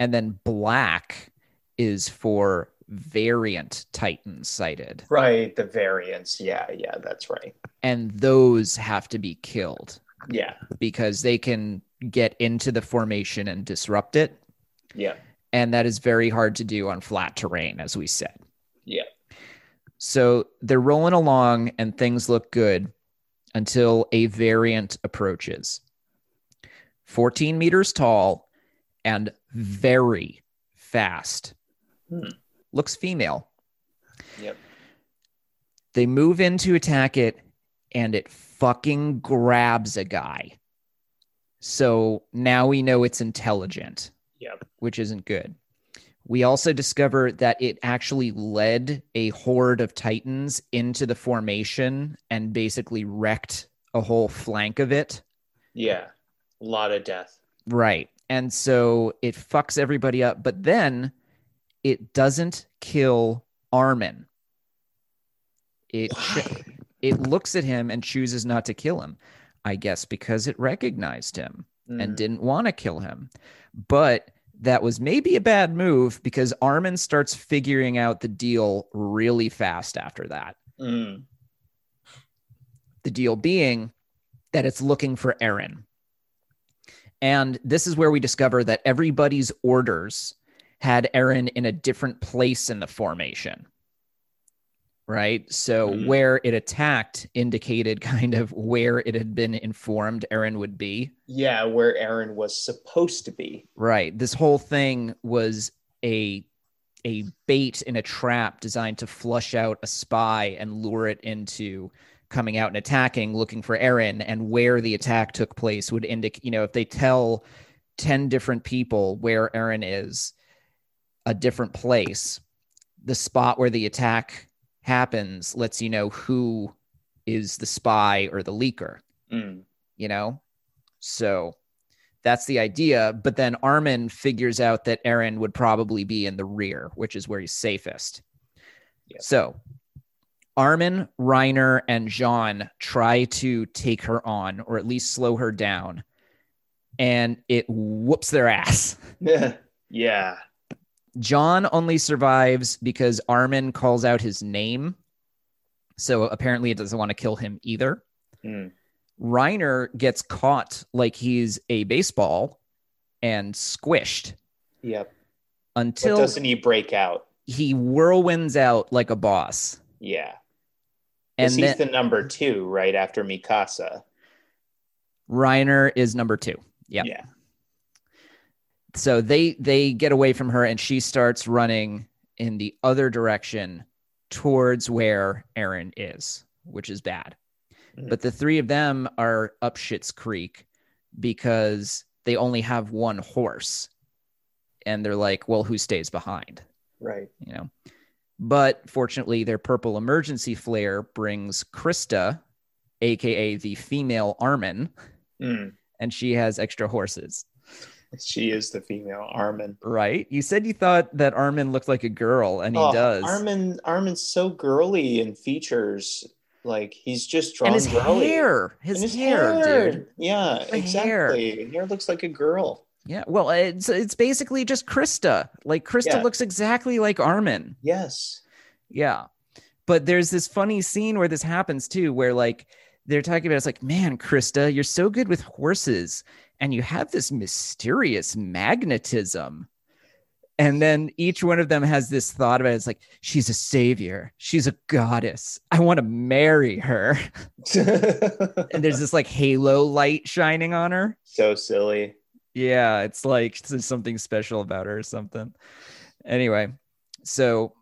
And then black is for variant Titan sighted. Right, the variants. Yeah, yeah, that's right. And those have to be killed. Yeah, because they can get into the formation and disrupt it. yeah, And that is very hard to do on flat terrain, as we said. yeah. So they're rolling along and things look good until a variant approaches. 14 meters tall, and very fast. Hmm. Looks female. Yep. They move in to attack it, and it fucking grabs a guy. So now we know it's intelligent, Yep. which isn't good. We also discover that it actually led a horde of Titans into the formation and basically wrecked a whole flank of it. Yeah. A lot of death. Right. And so it fucks everybody up, but then it doesn't kill Armin. It Why? it looks at him and chooses not to kill him. I guess because it recognized him and Mm. didn't want to kill him. But that was maybe a bad move because Armin starts figuring out the deal really fast after that. Mm. The deal being that it's looking for Eren. And this is where we discover that everybody's orders had Eren in a different place in the formation. Right. So Mhm. where it attacked indicated kind of where it had been informed Eren would be. Yeah, where Eren was supposed to be. Right. This whole thing was a a bait in a trap designed to flush out a spy and lure it into coming out and attacking, looking for Eren, and where the attack took place would indicate, you know, if they tell 10 different people where Eren is, a different place, the spot where the attack happens lets you know who is the spy or the leaker Mm. you know? So that's the idea. But then Armin figures out that Eren would probably be in the rear, which is where he's safest. Yep. So Armin, Reiner, and Jean try to take her on or at least slow her down. And it whoops their ass. yeah. Jean only survives because Armin calls out his name. So apparently it doesn't want to kill him either. Mm. Reiner gets caught like he's a baseball and squished Yep. But until doesn't he break out? he whirlwinds out like a boss. Yeah. And Because then he's the number two right after Mikasa. Reiner is number two. Yeah. Yeah. So they they get away from her and she starts running in the other direction towards where Eren is, which is bad. Mhm. But the three of them are up Shit's Creek because they only have one horse. And they're like, well, who stays behind? Right. you know. But fortunately, their purple emergency flare brings Krista, aka the female Armin, Mm. and she has extra horses. She is the female Armin. Right? You said you thought that Armin looked like a girl, and he Oh, does. Armin Armin's so girly in features. Like he's just drawn and his girly. hair, his, his hair, hair. dude. Yeah, The hair. exactly. Hair. looks like a girl. Yeah. Well, it's it's basically just Krista. Like Krista Yeah. looks exactly like Armin. Yes. Yeah. But there's this funny scene where this happens too, where like they're talking about it's like, man, Krista, you're so good with horses and you have this mysterious magnetism. And then each one of them has this thought about it. It's like, she's a savior. She's a goddess. I want to marry her. And there's this like halo light shining on her. so silly. Yeah, it's like there's something special about her or something. Anyway, so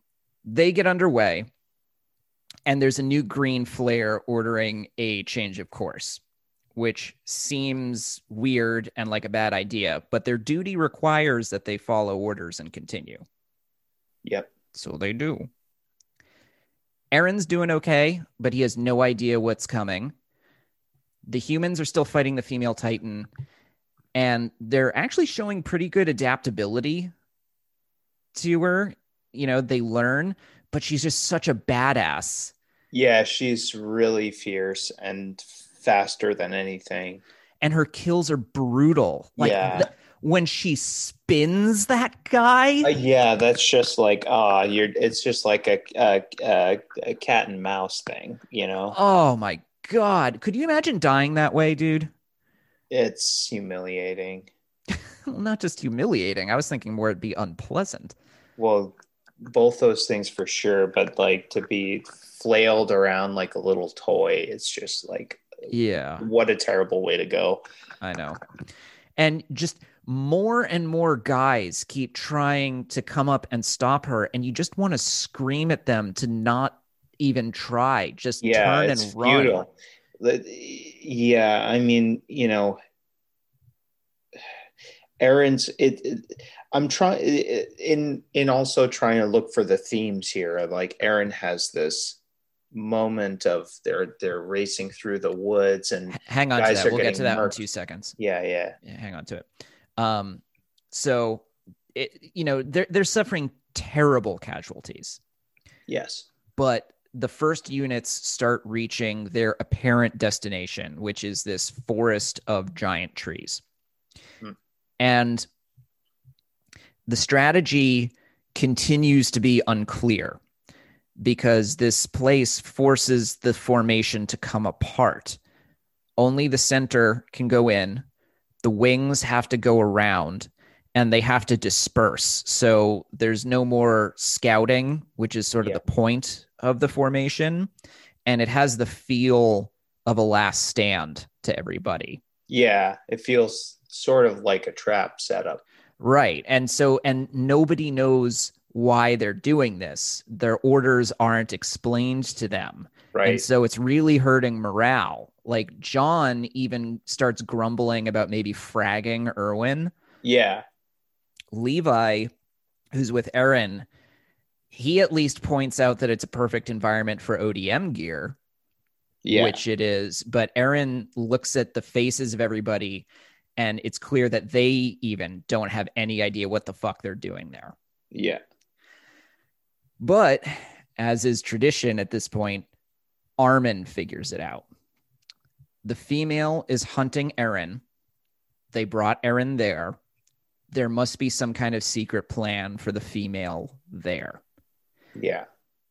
they get underway, and there's a new green flare ordering a change of course, which seems weird and like a bad idea, but their duty requires that they follow orders and continue. Yep. So they do. Eren's doing okay, but he has no idea what's coming. The humans are still fighting the female Titan, and they're actually showing pretty good adaptability to her. You know, they learn, but she's just such a badass. Yeah, she's really fierce and faster than anything. And her kills are brutal. Like Yeah. th- when she spins that guy. Uh, yeah, that's just like ah, you're. It's just like a, a a a cat and mouse thing, you know. oh my god. Could you imagine dying that way, dude? It's humiliating. Well, not just humiliating. I was thinking more it'd be unpleasant. Well, both those things for sure, but like to be flailed around like a little toy, it's just like Yeah, what a terrible way to go. I know. and just more and more guys keep trying to come up and stop her and you just want to scream at them to not even try just yeah, turn and run futile. Yeah, I mean, you know, Eren's. it, it I'm trying in in also trying to look for the themes here. Like Eren has this moment of they're they're racing through the woods and hang on to that. we'll get to that in two seconds. Yeah, yeah, yeah, hang on to it. Um, so it, you know, they're they're suffering terrible casualties, yes, but the first units start reaching their apparent destination, which is this forest of giant trees, Hmm. and the strategy continues to be unclear because this place forces the formation to come apart. Only the center can go in, the wings have to go around, and they have to disperse. So there's no more scouting, which is sort of Yeah. the point of the formation. And it has the feel of a last stand to everybody. yeah. It feels sort of like a trap setup. Right. And so, and nobody knows why they're doing this. Their orders aren't explained to them. Right. And so it's really hurting morale. Like Jean even starts grumbling about maybe fragging Erwin. yeah. Levi, who's with Eren, he at least points out that it's a perfect environment for ODM gear, Yeah. which it is. But Eren looks at the faces of everybody, and it's clear that they even don't have any idea what the fuck they're doing there. yeah. But as is tradition at this point, Armin figures it out. The female is hunting Eren. They brought Eren there. There must be some kind of secret plan for the female there. Yeah.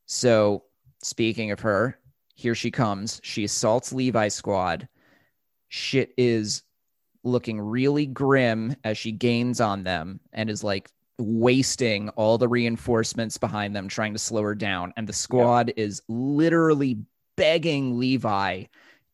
So, speaking of her, here she comes. She assaults Levi's squad. Shit is looking really grim as she gains on them and is like wasting all the reinforcements behind them, trying to slow her down. And the squad is literally begging Levi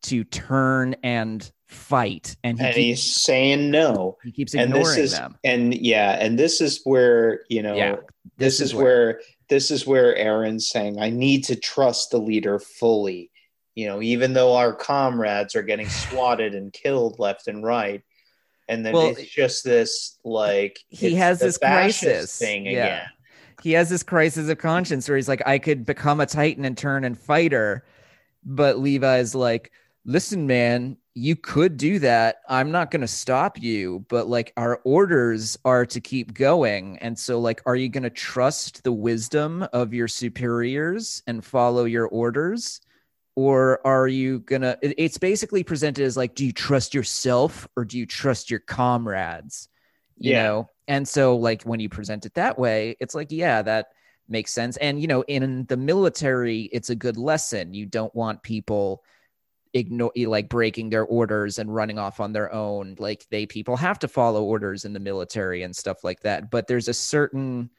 to turn and fight. And he, And keeps, he's saying no. he keeps And ignoring this is them. and yeah, and this is where, you know, Yeah, this, is where, this is where Eren's saying, I need to trust the leader fully. You know, even though our comrades are getting swatted and killed left and right. And then Well, it's just this like he has this crisis. thing Yeah. again. he has this crisis of conscience where he's like, I could become a titan and turn and fight her. But Levi's like, listen, man, you could do that. I'm not going to stop you, but like our orders are to keep going. And so, like, are you going to trust the wisdom of your superiors and follow your orders? Or are you to? It's basically presented as like, do you trust yourself or do you trust your comrades? You Yeah. know? And so, like, when you present it that way, it's like, yeah, that makes sense. And, you know, in the military, it's a good lesson. You don't want people ignore like breaking their orders and running off on their own like they people have to follow orders in the military and stuff like that but there's a certain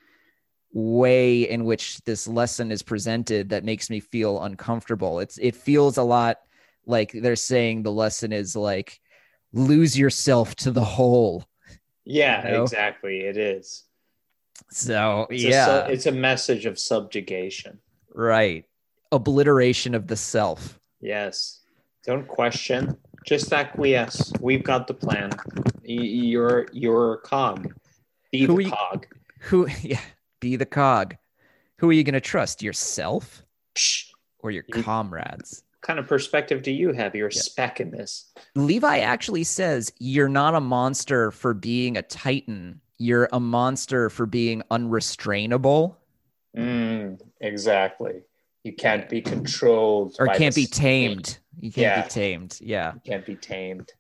way in which this lesson is presented that makes me feel uncomfortable it's it feels a lot like they're saying the lesson is like lose yourself to the whole Yeah, You know? exactly. It is. so It's yeah su- it's a message of subjugation. right obliteration of the self Yes. Don't question. Just acquiesce. We've got the plan. You're you're a cog. Be Who the you- cog. who yeah be the cog who are you going to trust yourself or your comrades what kind of perspective do you have? You're a Yeah. speck in this. Levi actually says you're not a monster for being a titan. You're a monster for being unrestrainable Mm, exactly. You can't be controlled. or can't be state. tamed. You can't Yeah. be tamed. Yeah, You can't be tamed.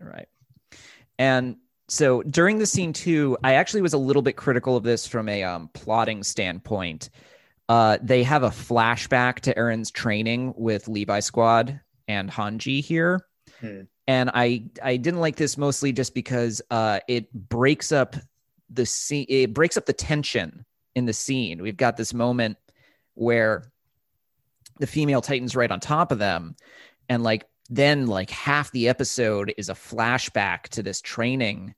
right. And so during the scene too, I actually was a little bit critical of this from a um, plotting standpoint. Uh, they have a flashback to Eren's training with Levi Squad and Hanji here. Hmm. and I I didn't like this mostly just because uh, it breaks up the scene. It breaks up the tension in the scene. We've got this moment where the female titan's right on top of them, and like then like half the episode is a flashback to this training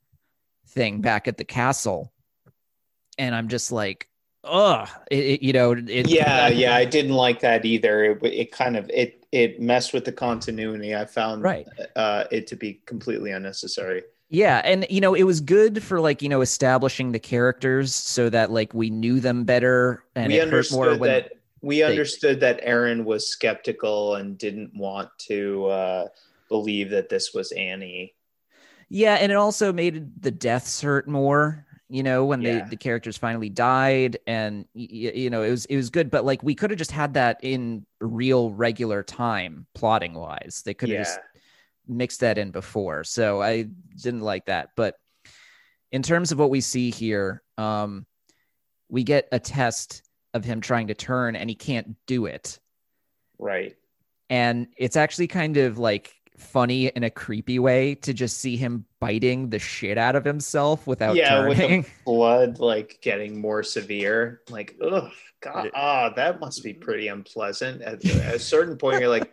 thing back at the castle. And i'm just like ugh. It, it- you know it, yeah yeah i didn't like that either. It, it kind of it it messed with the continuity. I found Right. uh it to be completely unnecessary. Yeah, and you know, it was good for like, you know, establishing the characters so that like we knew them better and we it hurt more understood when that we understood that eren was skeptical and didn't want to uh believe that this was annie Yeah, and it also made the deaths hurt more, you know, when Yeah. they the characters finally died and y- y- you know, it was it was good, but like we could have just had that in real regular time plotting wise. They could have yeah just mixed that in before. So I didn't like that. But in terms of what we see here, um, we get a test of him trying to turn and he can't do it. right And it's actually kind of like funny in a creepy way to just see him biting the shit out of himself without yeah with turning. the blood like getting more severe like ugh god ah that must be pretty unpleasant at, at a certain point you're like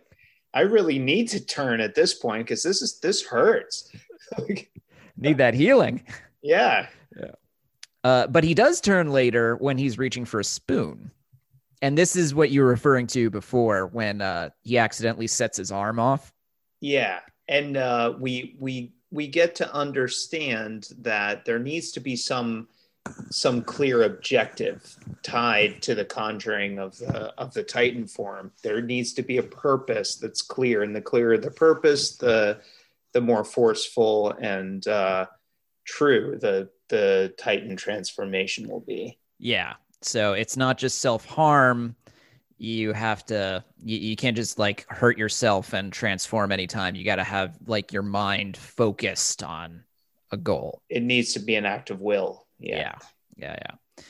i really need to turn at this point because this is this hurts Need that healing. yeah Uh, but he does turn later when he's reaching for a spoon. And this is what you were referring to before when uh, he accidentally sets his arm off. yeah and uh we we we get to understand that there needs to be some some clear objective tied to the conjuring of the of the titan form there needs to be a purpose that's clear and the clearer the purpose the the more forceful and uh true the the titan transformation will be Yeah. So it's not just self harm. You have to, you, you can't just like hurt yourself and transform anytime. You got to have like your mind focused on a goal. it needs to be an act of will yeah, Yeah. Yeah. Yeah.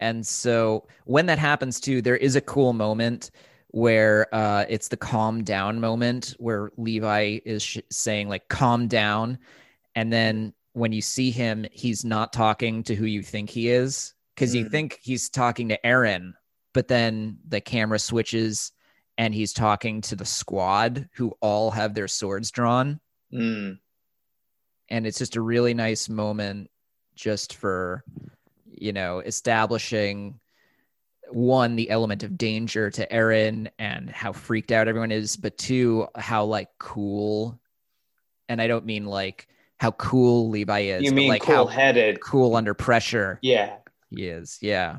And so when that happens too, there is a cool moment where uh, it's the calm down moment where Levi is sh- saying, like, calm down. And then when you see him, he's not talking to who you think he is because you Mm. think he's talking to Eren, but then the camera switches and he's talking to the squad who all have their swords drawn. Mm, and it's just a really nice moment just for you know establishing one the element of danger to Eren and how freaked out everyone is but two how like cool. And I don't mean like how cool Levi is you mean like how cool-headed. cool under pressure yeah. he is. Yeah.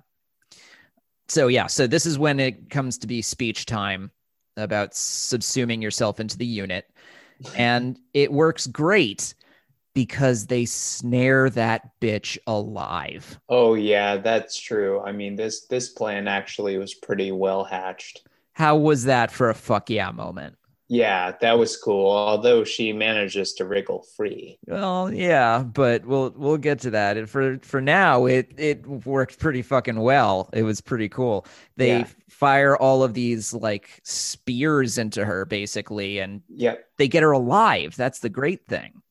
So yeah. So this is when it comes to be speech time about subsuming yourself into the unit. And it works great because they snare that bitch alive. Oh yeah, that's true. I mean, this this plan actually was pretty well hatched. how was that for a fuck yeah moment Yeah, that was cool. Although she manages to wriggle free. well yeah but we'll we'll get to that and for for now it it worked pretty fucking well it was pretty cool they Yeah. fire all of these like spears into her basically and Yep. they get her alive. That's the great thing.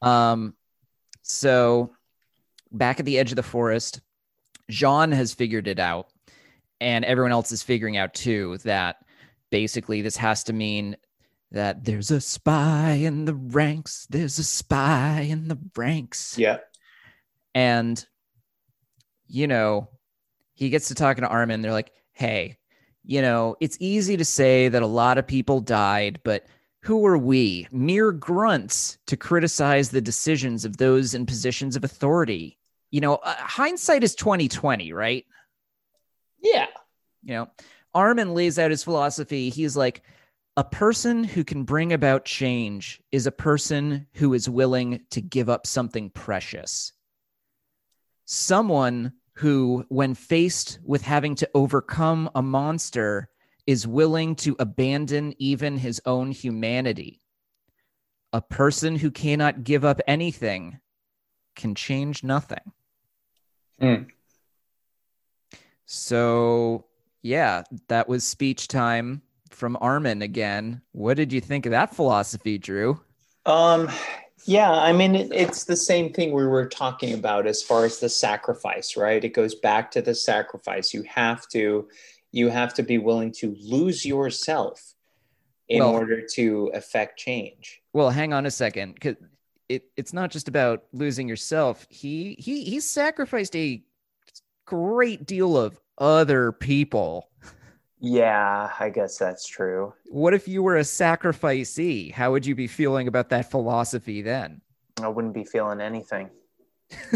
Um, so back at the edge of the forest, Jean has figured it out, and everyone else is figuring out too that basically this has to mean that there's a spy in the ranks. There's a spy in the ranks. Yeah. And, you know, he gets to talking to Armin. They're like, hey, you know, it's easy to say that a lot of people died, but who are we, mere grunts, to criticize the decisions of those in positions of authority? You know, uh, hindsight is 2020, right? Yeah. You know, Armin lays out his philosophy. He's like, a person who can bring about change is a person who is willing to give up something precious. Someone who, when faced with having to overcome a monster, is willing to abandon even his own humanity. A person who cannot give up anything can change nothing. Hmm. So, yeah, that was speech time from Armin again. What did you think of that philosophy, Drew? Um yeah, I mean it, it's the same thing we were talking about as far as the sacrifice, right? It goes back to the sacrifice. You have to you have to be willing to lose yourself in Well- order to affect change. Well, hang on a second, because it, it's not just about losing yourself. He he he sacrificed a great deal of other people. Yeah, I guess that's true. What if you were a sacrificee? How would you be feeling about that philosophy then? I wouldn't be feeling anything.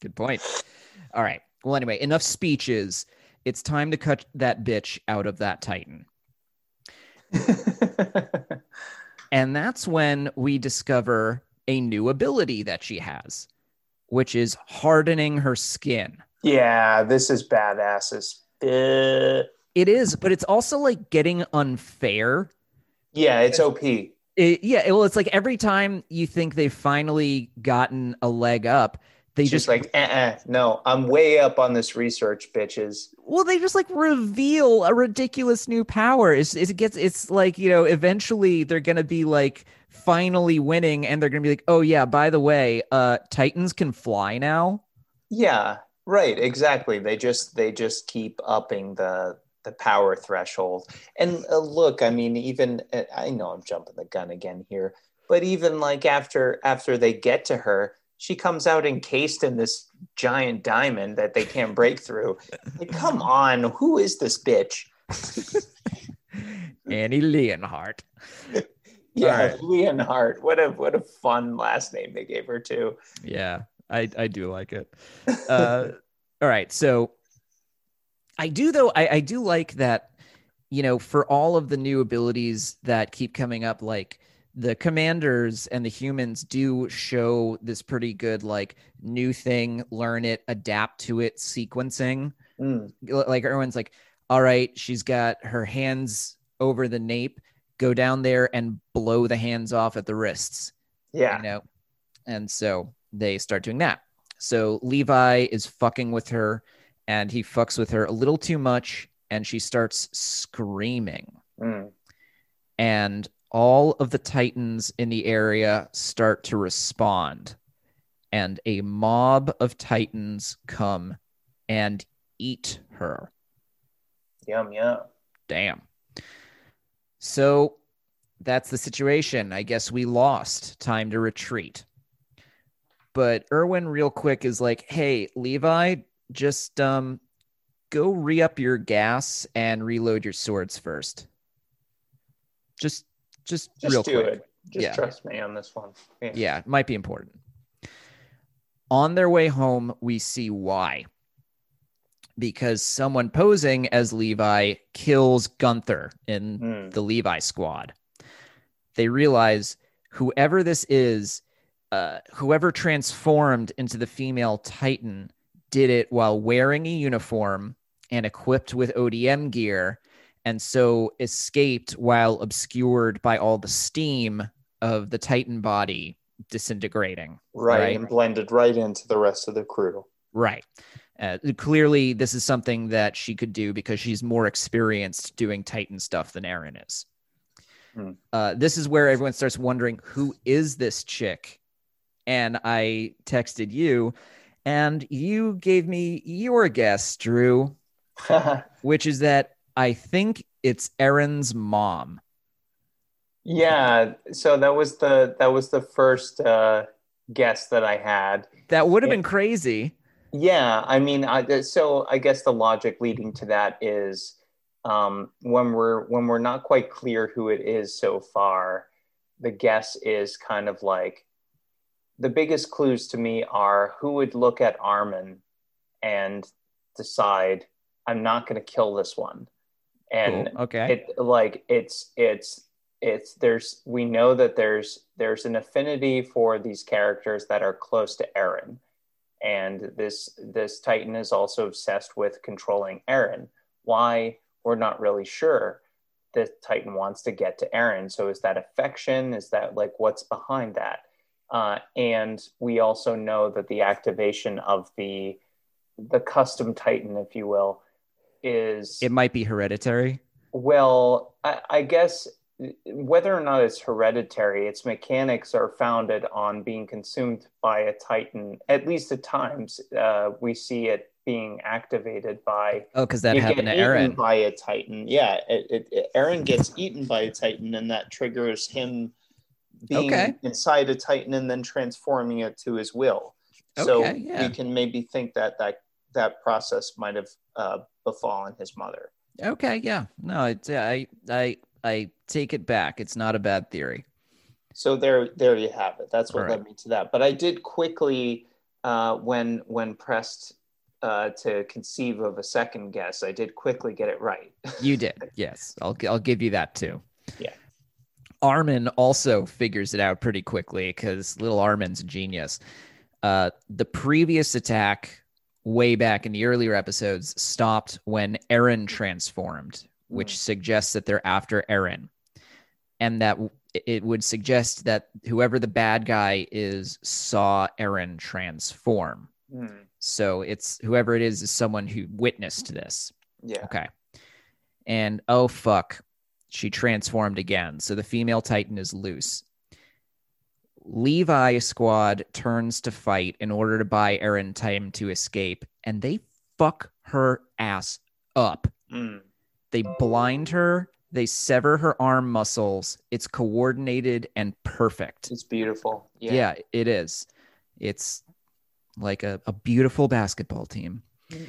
Good point. All right. Well, anyway, enough speeches. It's time to cut that bitch out of that Titan. And that's when we discover a new ability that she has, which is hardening her skin. Yeah, this is badass as uh, It is, but it's also like getting unfair. Yeah, it's OP. It, yeah, well, it's like every time you think they've finally gotten a leg up, they She's just like, uh-uh, no, I'm way up on this research, bitches. well, they just like reveal a ridiculous new power. It's, it gets, it's like you know, eventually they're gonna be like finally winning, and they're gonna be like, oh yeah, by the way, uh, Titans can fly now. Yeah, right, exactly. They just they just keep upping the the power threshold. And uh, look, I mean, even uh, I know I'm jumping the gun again here, but even like after after they get to her, she comes out encased in this giant diamond that they can't break through. Like, come on, who is this bitch? Annie Leonhardt. Yeah, Alright. Leonhardt. What a what a fun last name they gave her too. Yeah, I I do like it. Uh, all right, so I do though. I I do like that. You know, for all of the new abilities that keep coming up, like the commanders and the humans do show this pretty good like new thing, learn it, adapt to it, sequencing. Mm, Like everyone's like, all right, she's got her hands over the nape. Go down there and blow the hands off at the wrists yeah. you know and so they start doing that so levi is fucking with her and he fucks with her a little too much and she starts screaming Mm. and all of the titans in the area start to respond and a mob of titans come and eat her Yum yum. damn so that's the situation. I guess we lost. Time to retreat. But Erwin, real quick, is like, hey, Levi, just um go re up your gas and reload your swords first. Just just, Just real do quick. it. Just Yeah. trust me on this one. Yeah. Yeah, it might be important. On their way home, we see why. Because someone posing as Levi kills Gunther in Mm. the Levi squad. They realize whoever this is, uh, whoever transformed into the female Titan, did it while wearing a uniform and equipped with ODM gear, and so escaped while obscured by all the steam of the Titan body disintegrating. Right, Right. and blended right into the rest of the crew. Right. Uh, clearly, this is something that she could do because she's more experienced doing Titan stuff than Eren is. Hmm. Uh, this is where everyone starts wondering who is this chick? And I texted you, and you gave me your guess, Drew, which is that I think it's Eren's mom. yeah, so that was the that was the first uh, guess that I had. That would have been crazy. Yeah, I mean, I, so I guess the logic leading to that is um, when we're when we're not quite clear who it is so far, the guess is kind of like the biggest clues to me are who would look at Armin and decide I'm not going to kill this one, and Cool. Okay. it like it's it's it's there's we know that there's there's an affinity for these characters that are close to Eren and this this titan is also obsessed with controlling Eren why? We're not really sure. The titan wants to get to Eren so is that affection? Is that like what's behind that uh, and we also know that the activation of the the custom titan if you will is it might be hereditary. well, I, I guess whether or not it's hereditary, its mechanics are founded on being consumed by a titan. At least at times, uh, we see it being activated by Oh, because that happened to Eren. by a titan. Yeah, it, it, it- Eren gets eaten by a titan, and that triggers him being Okay. inside a titan and then transforming it to his will. So yeah. we can maybe think that that that process might have uh, befallen his mother. Okay, yeah. No, it's I I I take it back. It's not a bad theory. So there, there you have it. That's what right. led me to that. But I did quickly, uh, when when pressed uh, to conceive of a second guess, I did quickly get it right. You did. Yes. I'll I'll give you that too. Yeah. Armin also figures it out pretty quickly because little Armin's a genius. Uh, the previous attack, way back in the earlier episodes, stopped when Eren transformed, which Mm. suggests that they're after Eren, and that it would suggest that whoever the bad guy is saw Eren transform. Hmm. So it's whoever it is is someone who witnessed this. Yeah. Okay. And oh fuck, she transformed again. So the female Titan is loose. Levi squad turns to fight in order to buy Eren time to escape, and they fuck her ass up. Hmm. They blind her, they sever her arm muscles. It's coordinated and perfect. It's beautiful. Yeah, Yeah. it is. It's like a, a beautiful basketball team. Mm.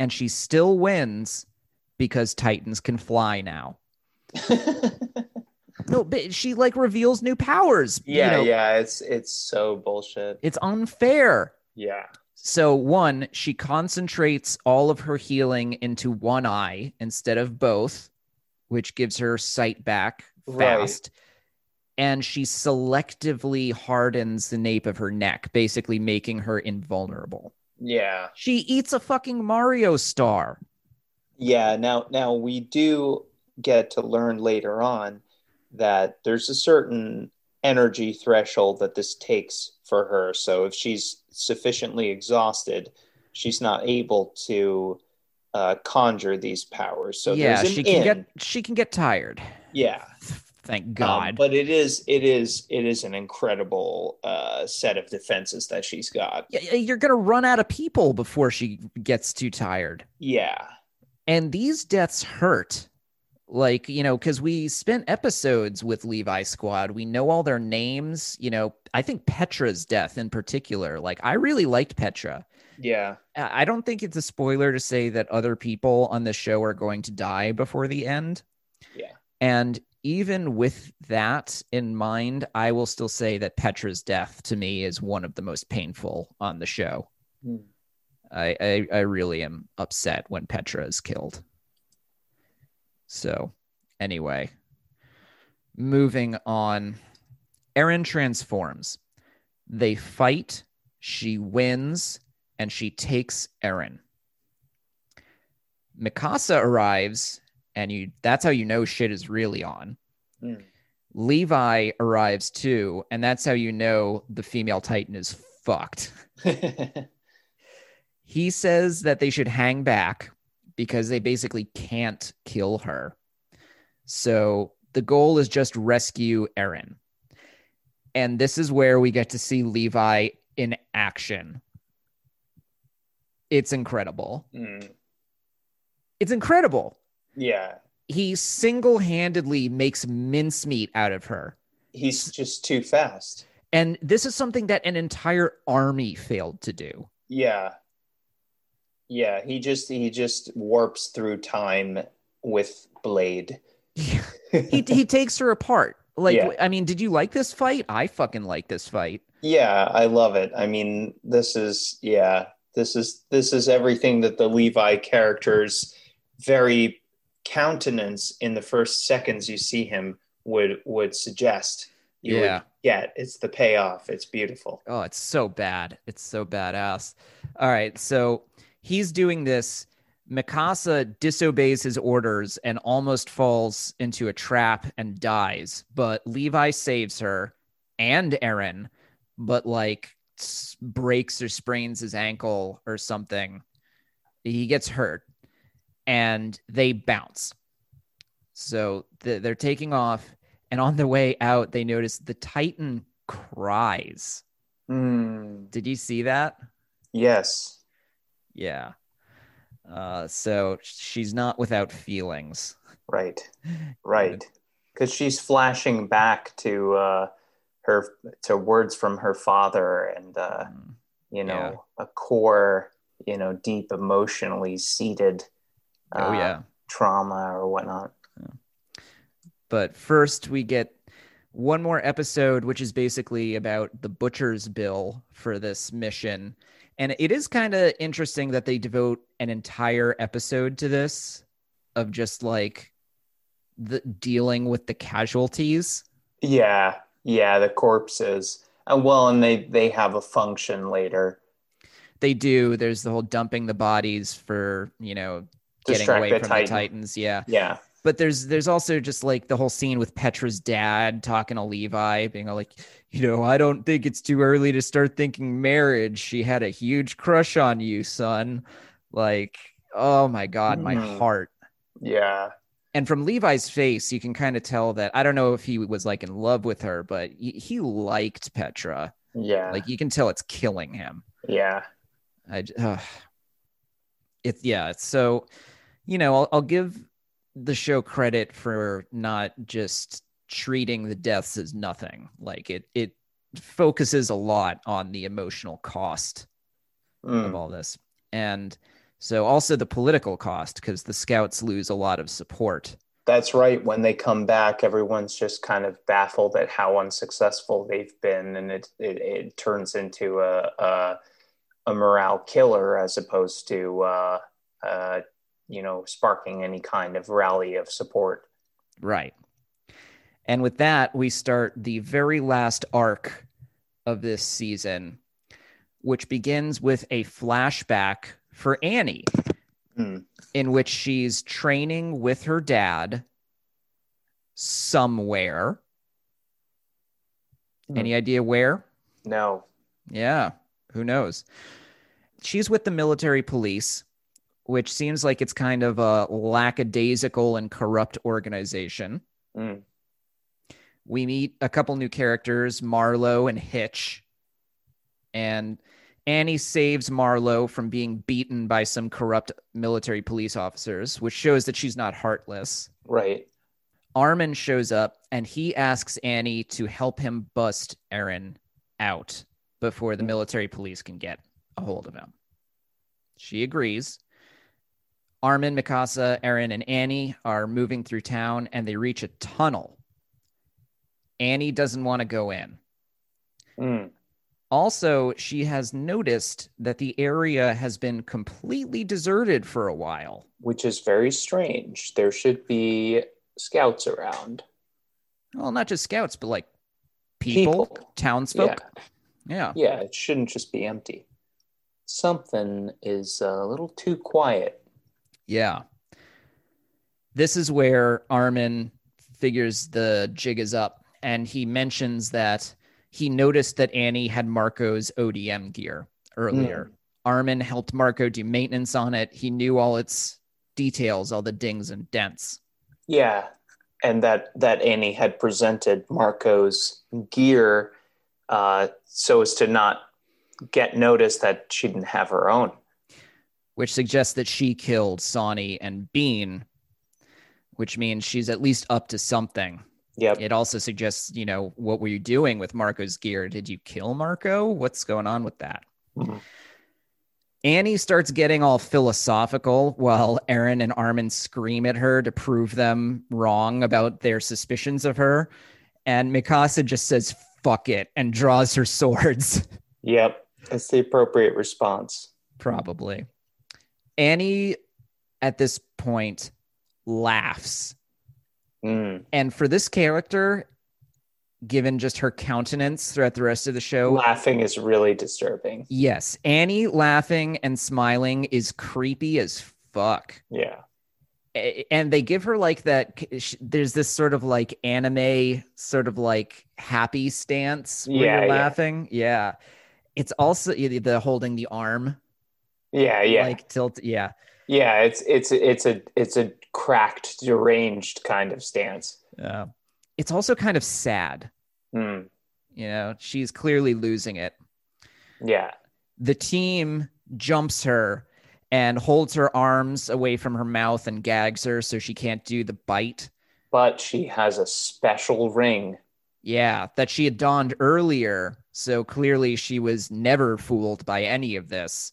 And she still wins because Titans can fly now. No, but she like reveals new powers. you yeah, know, yeah. It's it's so bullshit. It's unfair. Yeah. So, one, she concentrates all of her healing into one eye instead of both, which gives her sight back Right. fast. And she selectively hardens the nape of her neck, basically making her invulnerable. Yeah. She eats a fucking Mario star. Yeah. Now now we do get to learn later on that there's a certain energy threshold that this takes for her. So if she's sufficiently exhausted, she's not able to uh, conjure these powers. So yeah, she can in. get she can get tired. yeah. Thank Um, God. but it is it is it is an incredible uh, set of defenses that she's got. Y- y- You're gonna run out of people before she gets too tired. Yeah. and these deaths hurt like you know because we spent episodes with levi squad we know all their names you know i think petra's death in particular like i really liked petra Yeah. i don't think it's a spoiler to say that other people on the show are going to die before the end Yeah. and even with that in mind i will still say that petra's death to me is one of the most painful on the show Hmm. I, I I really am upset when Petra is killed. So, anyway, moving on. Eren transforms. They fight. She wins, and she takes Eren. Mikasa arrives, and you that's how you know shit is really on. Hmm. Levi arrives too, and that's how you know the female Titan is fucked. he says that they should hang back because they basically can't kill her. So the goal is just rescue Eren. And this is where we get to see Levi in action. It's incredible. Hmm. It's incredible. Yeah. He single handedly makes mincemeat out of her. He's just too fast. And this is something that an entire army failed to do. Yeah. Yeah, he just he just warps through time with Blade. he he takes her apart. Like Yeah. I mean, did you like this fight? I fucking like this fight. Yeah, I love it. I mean, this is yeah, this is this is everything that the Levi character's very countenance in the first seconds you see him would would suggest. You Yeah. would get it's the payoff. It's beautiful. Oh, it's so bad. It's so badass. All right, so he's doing this. Mikasa disobeys his orders and almost falls into a trap and dies. But Levi saves her and Eren, but like breaks or sprains his ankle or something. He gets hurt and they bounce. So th- they're taking off. And on their way out, they notice the Titan cries. Hmm. Did you see that? Yes. Yeah. Uh, so she's not without feelings. Right. Right. Because she's flashing back to uh, her to words from her father and uh, Mm. you know a core you know deep emotionally seated Oh uh, yeah. trauma or whatnot. But first, we get one more episode, which is basically about the butcher's bill for this mission. And it is kind of interesting that they devote an entire episode to this of just like the dealing with the casualties. Yeah, yeah, the corpses. Uh, well, and they they have a function later. They do. There's the whole dumping the bodies for, you know, getting Distract away the from Titan. the Titans. Yeah. Yeah, but there's there's also just like the whole scene with Petra's dad talking to Levi, being like, you know, I don't think it's too early to start thinking marriage. She had a huge crush on you, son. Like, oh my god, my Mhm. heart. yeah, And from Levi's face, you can kind of tell that I don't know if he was like in love with her, but he, he liked Petra. yeah, Like you can tell it's killing him. yeah, I it's yeah. So, you know, I'll, I'll give the show credit for not just treating the deaths as nothing. Like it, it focuses a lot on the emotional cost of Mm, all this, and so also the political cost because the scouts lose a lot of support. that's right. When they come back, everyone's just kind of baffled at how unsuccessful they've been, and it it, it turns into a, a a morale killer as opposed to uh, uh, you know sparking any kind of rally of support. Right. And with that, we start the very last arc of this season, which begins with a flashback for Annie, Hmm. in which she's training with her dad somewhere. Hmm. Any idea where? No. Yeah, who knows? She's with the military police, which seems like it's kind of a lackadaisical and corrupt organization. Mm. we meet a couple new characters, Marlowe and Hitch. And Annie saves Marlowe from being beaten by some corrupt military police officers, which shows that she's not heartless. Right. Armin shows up and he asks Annie to help him bust Eren out before the military police can get a hold of him. She agrees. Armin, Mikasa, Eren, and Annie are moving through town and they reach a tunnel. Annie doesn't want to go in. Mm. Also, she has noticed that the area has been completely deserted for a while. Which is very strange. There should be scouts around. Well, not just scouts, but like people, People. townsfolk. Yeah. Yeah, it shouldn't just be empty. Something is a little too quiet. Yeah. This is where Armin figures the jig is up and he mentions that he noticed that Annie had Marco's ODM gear earlier. Armin helped Marco do maintenance on it. He knew all its details, all the dings and dents. Yeah, and that that Annie had presented Marco's gear uh, so as to not get noticed that she didn't have her own. Which suggests that she killed Sawney and Bean, which means she's at least up to something. Yep. It also suggests, you know, what were you doing with Marco's gear? Did you kill Marco? What's going on with that? Mhm. Annie starts getting all philosophical while Eren and Armin scream at her to prove them wrong about their suspicions of her. And Mikasa just says, fuck it, and draws her swords. Yep. That's the appropriate response. Probably. Annie, at this point, laughs. Mm. And for this character, given just her countenance throughout the rest of the show, Laughing is really disturbing. yes, Annie laughing and smiling is creepy as fuck. Yeah. And they give her like that. There's this sort of like anime, sort of like happy stance where Yeah, you're laughing. Yeah. It's also the holding the arm, Yeah, yeah. like tilt. Yeah. yeah, it's it's it's a it's a cracked, deranged kind of stance. Yeah. It's also kind of sad. Mm. You know, she's clearly losing it. Yeah. The team jumps her and holds her arms away from her mouth and gags her so she can't do the bite. But she has a special ring. Yeah, that she had donned earlier. So clearly she was never fooled by any of this.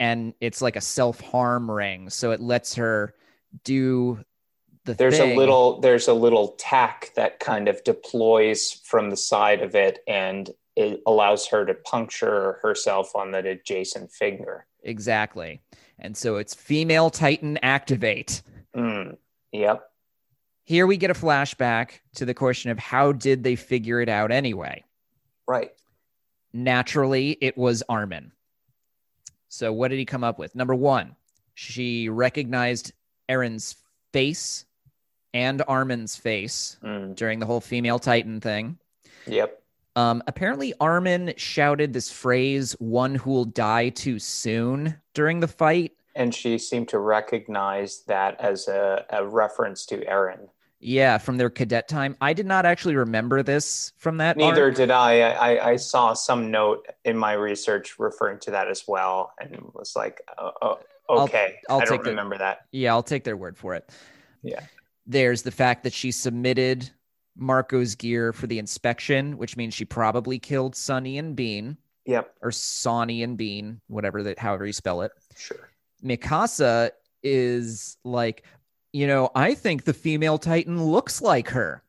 And it's like a self harm ring. So it lets her do the There's thing. a little there's a little tack that kind of deploys from the side of it and it allows her to puncture herself on that adjacent finger. Exactly. And so it's female Titan activate. Mm, yep. Here we get a flashback to the question of how did they figure it out anyway? Right. Naturally, it was Armin. So what did he come up with? Number one, she recognized Eren's face and Armin's face Mm, during the whole female Titan thing. yep. Um, apparently, Armin shouted this phrase, one who will die too soon during the fight. And she seemed to recognize that as a, a reference to Eren. Yeah, from their cadet time. I did not actually remember this from that. Neither arc. did I. I. I saw some note in my research referring to that as well, and was like, oh, oh, I'll- okay, I'll I don't take the- remember that. Yeah, I'll take their word for it. Yeah. There's the fact that she submitted Marco's gear for the inspection, which means she probably killed Sawney and Bean Yep, or Sawney and Bean, whatever that, however you spell it. sure. Mikasa is like, you know, I think the female Titan looks like her.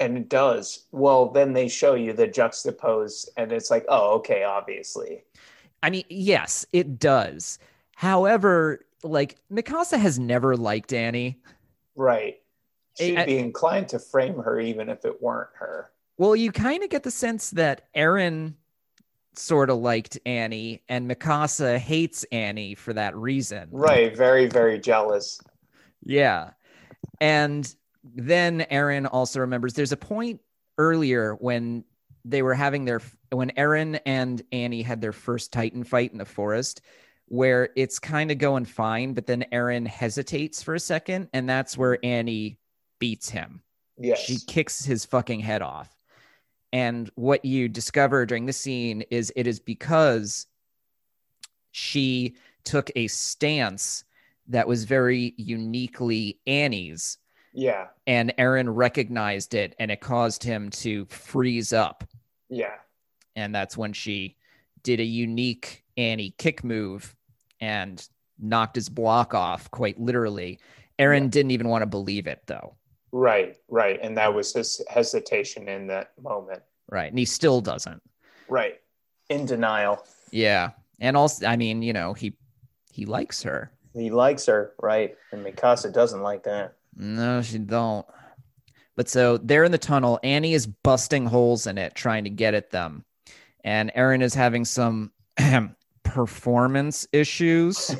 And it does. Well, then they show you the juxtapose, and it's like, oh, okay, obviously. I mean, yes, it does. However, like Mikasa has never liked Annie. Right. She'd I- be inclined to frame her even if it weren't her. Well, you kind of get the sense that Eren sort of liked Annie and Mikasa hates Annie for that reason. Right. Very, very jealous. Yeah. And then Eren also remembers there's a point earlier when they were having their when Eren and Annie had their first Titan fight in the forest where it's kind of going fine, but then Eren hesitates for a second, and that's where Annie beats him. Yes. She kicks his fucking head off. And what you discover during the scene is it is because she took a stance that was very uniquely Annie's, yeah. and Eren recognized it, and it caused him to freeze up. Yeah. And that's when she did a unique Annie kick move and knocked his block off, quite literally. Eren Yeah. didn't even want to believe it, though. Right. Right. And that was his hesitation in that moment. Right. And he still doesn't. Right. In denial. Yeah. And also, I mean, you know, he he likes her. He likes her, right? And Mikasa doesn't like that. No, she don't. But so they're in the tunnel. Annie is busting holes in it, trying to get at them. And Eren is having some performance issues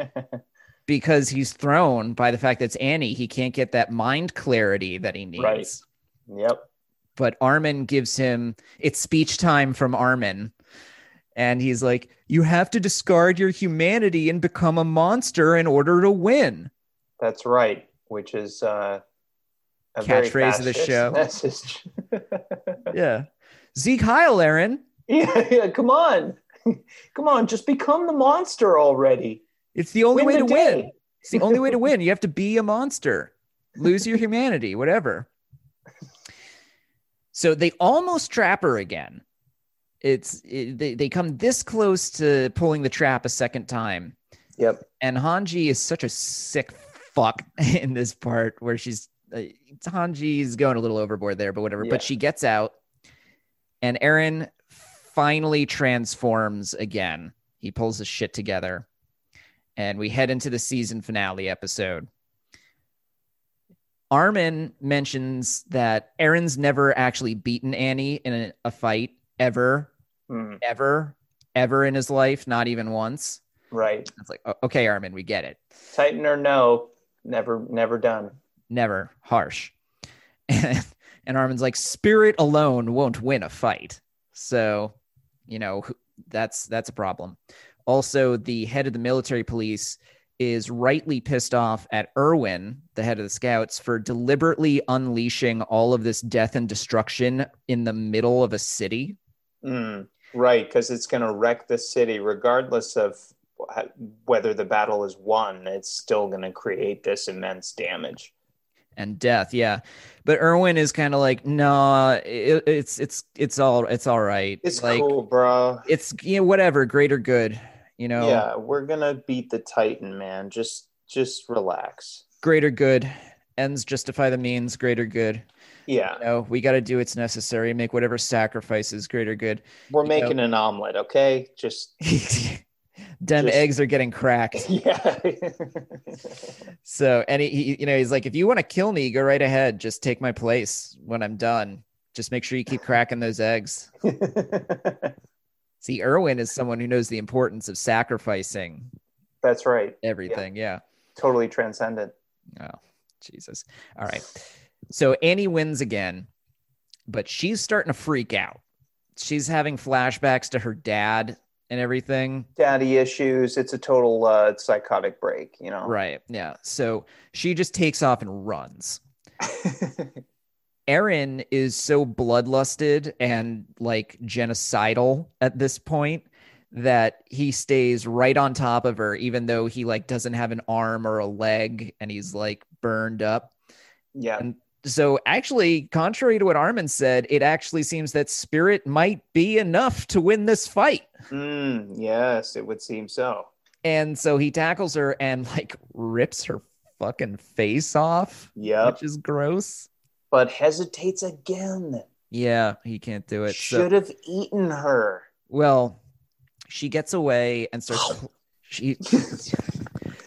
because he's thrown by the fact that it's Annie. He can't get that mind clarity that he needs. Right. yep. But Armin gives him it's speech time from Armin. And he's like, You have to discard your humanity and become a monster in order to win. That's right. Which is uh, a very Catchphrase of the show. Message. Yeah. Zeke Heil, Eren. yeah, yeah. Come on, come on. Just become the monster already. It's the only Win way the to win. It's the only way to win. You have to be a monster, lose your humanity, whatever. So they almost trap her again. It's it, they, they come this close to pulling the trap a second time. Yep. And Hanji is such a sick fuck in this part where she's uh, Hanji's going a little overboard there, but whatever. Yeah. But she gets out, and Eren finally transforms again. He pulls his shit together, and we head into the season finale episode. Armin mentions that Eren's never actually beaten Annie in a, a fight ever, Mm, ever, ever in his life, not even once. right. It's like, okay, Armin, we get it. Titan or no, never, never done. Never harsh. And, and Armin's like, spirit alone won't win a fight. So, you know, that's that's a problem. Also, the head of the military police is rightly pissed off at Erwin, the head of the scouts, for deliberately unleashing all of this death and destruction in the middle of a city. Mm, right, because it's going to wreck the city, regardless of whether the battle is won, it's still going to create this immense damage and death. Yeah, but Erwin is kind of like, no, it, it's it's it's all it's all right. It's like, cool, bro. It's you know whatever, greater good. You know. Yeah, we're gonna beat the Titan, man. Just just relax. Greater good ends justify the means. Greater good. Yeah. You know, we got to do what's necessary. Make whatever sacrifices greater good. We're You making know? an omelet, okay? Just Dem Just- eggs are getting cracked. yeah. So, and he, he, you know, he's like, if you want to kill me, go right ahead. Just take my place when I'm done. Just make sure you keep cracking those eggs. See, Erwin is someone who knows the importance of sacrificing That's right. everything. Yeah. Totally transcendent. Oh, Jesus. All right. So Annie wins again, but she's starting to freak out. She's having flashbacks to her dad and everything. Daddy issues. It's a total uh, psychotic break, you know? Right. Yeah. So she just takes off and runs. Eren is so bloodlusted and like genocidal at this point that he stays right on top of her, even though he like doesn't have an arm or a leg and he's like burned up. yeah. And so actually, contrary to what Armin said, it actually seems that spirit might be enough to win this fight. Mm, yes, it would seem so. And so he tackles her and like rips her fucking face off, yeah which is gross. But hesitates again. Yeah, he can't do it. So, Should have eaten her. well, she gets away and starts. she.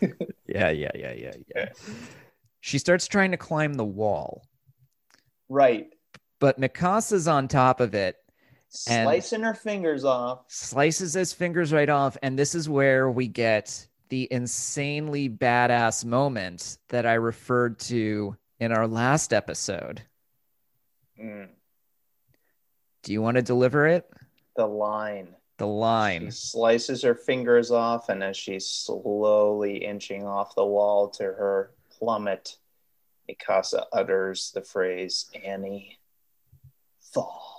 yeah, yeah, yeah, yeah, yeah. She starts trying to climb the wall, Right. but Mikasa's on top of it, Slicing her fingers off. slices his fingers right off, and this is where we get the insanely badass moment that I referred to in our last episode. Mm, Do you want to deliver it? the line. The She line. slices her fingers off, and as she's slowly inching off the wall to her plummet, Mikasa utters the phrase, Annie, fall.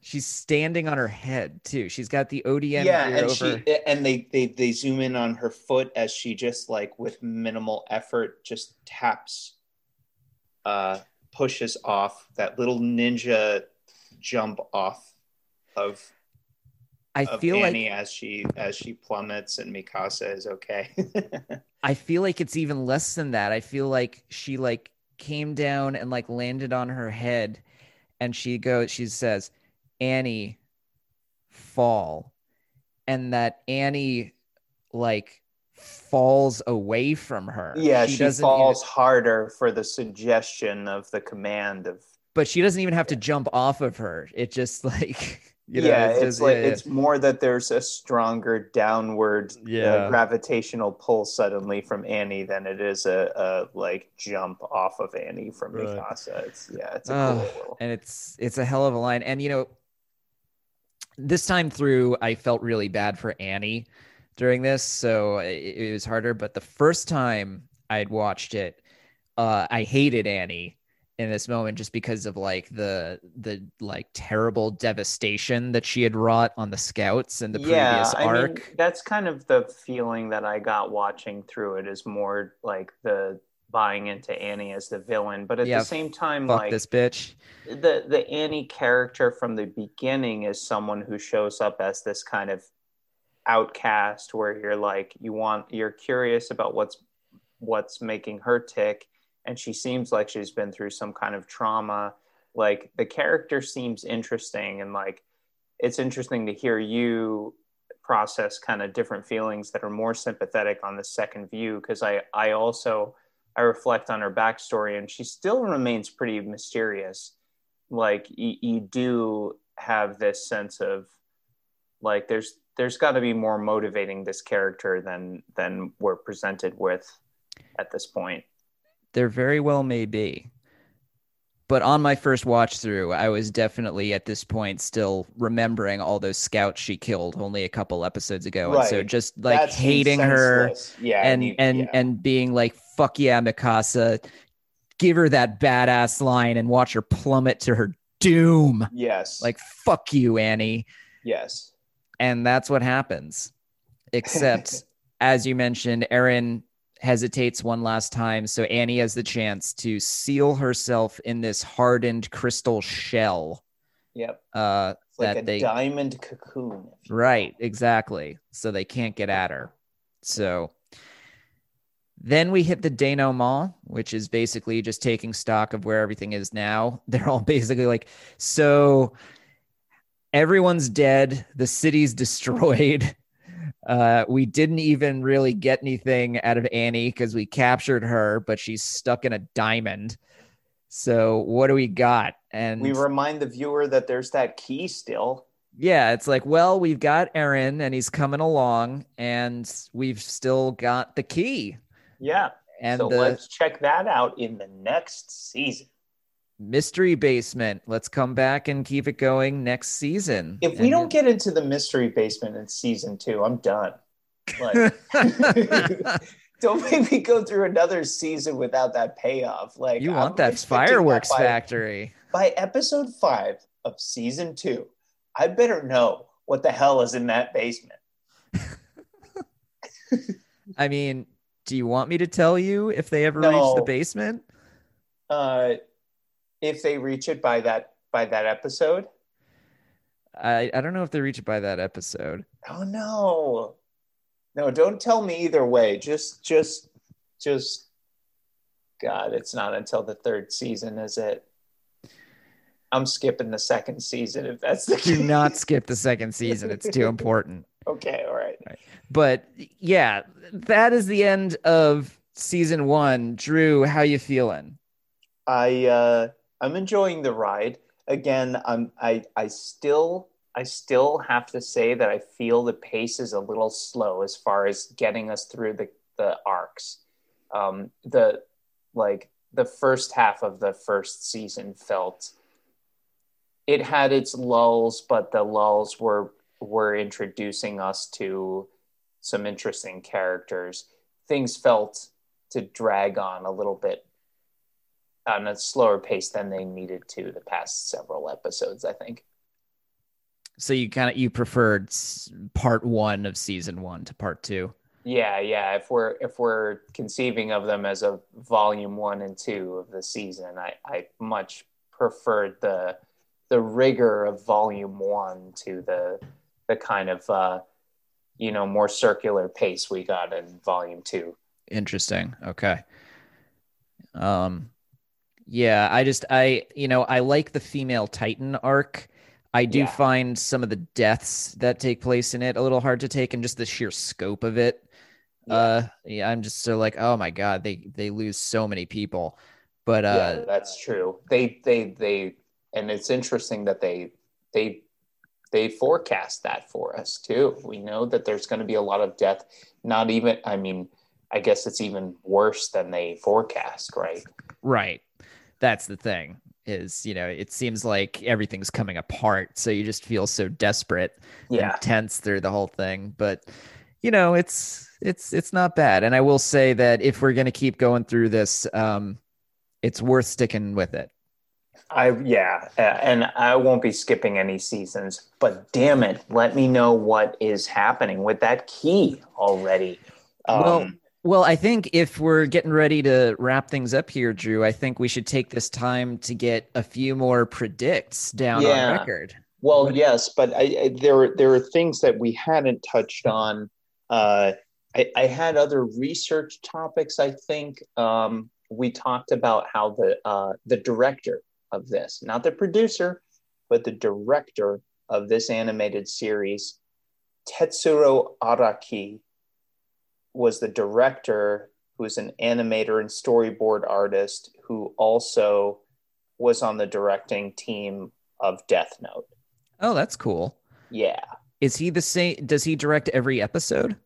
She's standing on her head too. She's got the ODM yeah, and over. she and they, they they zoom in on her foot as she just like with minimal effort just taps uh pushes off that little ninja jump off of I feel Annie like as she as she plummets and Mikasa is okay. I feel like it's even less than that. I feel like she like came down and like landed on her head and she goes she says, "Annie fall." And that Annie like falls away from her. yeah, she, doesn't falls even- harder for the suggestion of the command of but she doesn't even have to jump off of her. It just like you know, yeah, it's, just- like yeah, yeah. it's more that there's a stronger downward uh, gravitational pull suddenly from Annie than it is a, a like jump off of Annie from Right. Mikasa. It's yeah, it's a Ugh, cool and it's it's a hell of a line and you know this time through i felt really bad for annie during this so it, it was harder but the first time i'd watched it uh i hated annie in this moment just because of like the the like terrible devastation that she had wrought on the scouts in the previous I arc. mean, that's kind of the feeling that I got watching through it is more like the buying into Annie as the villain, but at Yeah, the same time, like this bitch. the the Annie character from the beginning is someone who shows up as this kind of outcast where you're like you want you're curious about what's what's making her tick and she seems like she's been through some kind of trauma. Like the character seems interesting and like it's interesting to hear you process kind of different feelings that are more sympathetic on the second view because i i also i reflect on her backstory and she still remains pretty mysterious. Like you, you do have this sense of like there's there's got to be more motivating this character than than we're presented with at this point There very well may be. But on my first watch through, I was definitely at this point still remembering all those scouts she killed only a couple episodes ago. And so just like That seems hating her yeah and you- and yeah. and being like, fuck yeah, Mikasa, give her that badass line and watch her plummet to her doom. yes Like, fuck you, Annie. yes and that's what happens. Except, as you mentioned, Eren hesitates one last time, so Annie has the chance to seal herself in this hardened crystal shell. Yep. Uh, like that a they diamond cocoon. if you will. Right, exactly. So they can't get at her. So then we hit the denouement, which is basically just taking stock of where everything is now. They're all basically like, so everyone's dead, the city's destroyed. Uh, we didn't even really get anything out of Annie because we captured her, but she's stuck in a diamond. So what do we got? And We remind the viewer that there's that key still. yeah, it's like, well, we've got Eren and he's coming along, and we've still got the key. Yeah. And so the let's check that out in the next season. Mystery basement. Let's come back and keep it going next season. If we And don't get into the mystery basement in season two, I'm done. Like, don't make me go through another season without that payoff. Like you I'm want that expecting fireworks by, factory. by episode five of season two. I better know what the hell is in that basement. I mean, do you want me to tell you if they ever reach the basement? Uh, if they reach it by that by that episode, I, I don't know if they reach it by that episode. oh no, no! Don't tell me either way. Just, just, just. God, it's not until the third season, is it? I'm skipping the second season if that's the case. Do not skip the second season. It's too important. Okay, all right. But yeah, that is the end of season one. Drew, how you feeling? I uh, I'm enjoying the ride. Again, I'm I I still I still have to say that I feel the pace is a little slow as far as getting us through the the arcs. Um, the like the first half of the first season felt it had its lulls, but the lulls were were introducing us to some interesting characters. Things felt to drag on a little bit on a slower pace than they needed to the past several episodes, I think. So you kind of you preferred part one of season one to part two. Yeah, yeah. If we're if we're conceiving of them as a volume one and two of the season, I, I much preferred the the rigor of volume one to the the kind of uh, you know more circular pace we got in volume two. Interesting. Okay. Um yeah, I just I you know, I like the female Titan arc. I do Yeah. find some of the deaths that take place in it a little hard to take and just the sheer scope of it. Uh yeah, I'm just so like, oh my god, they they lose so many people. But uh yeah, that's true. They they they and it's interesting that they they they forecast that for us too. We know that there's going to be a lot of death. Not even I mean, I guess it's even worse than they forecast, right? Right. That's the thing. Is you know, it seems like everything's coming apart, so you just feel so desperate Yeah. and tense through the whole thing. But you know, it's it's it's not bad. And I will say that if we're gonna keep going through this, um, it's worth sticking with it. I yeah, uh, and I won't be skipping any seasons, but damn it, let me know what is happening with that key already. Um, Well, Well, I think if we're getting ready to wrap things up here, Drew, I think we should take this time to get a few more predicts down Yeah. on record. Well, yes, but I, I, there there are things that we hadn't touched on. Uh, I, I had other research topics. I think um, we talked about how the uh, the director of this, not the producer, but the director of this animated series, Tetsuro Araki, was the director who's an animator and storyboard artist who also was on the directing team of Death Note. Oh, that's cool. Yeah. Is he the same? Does he direct every episode?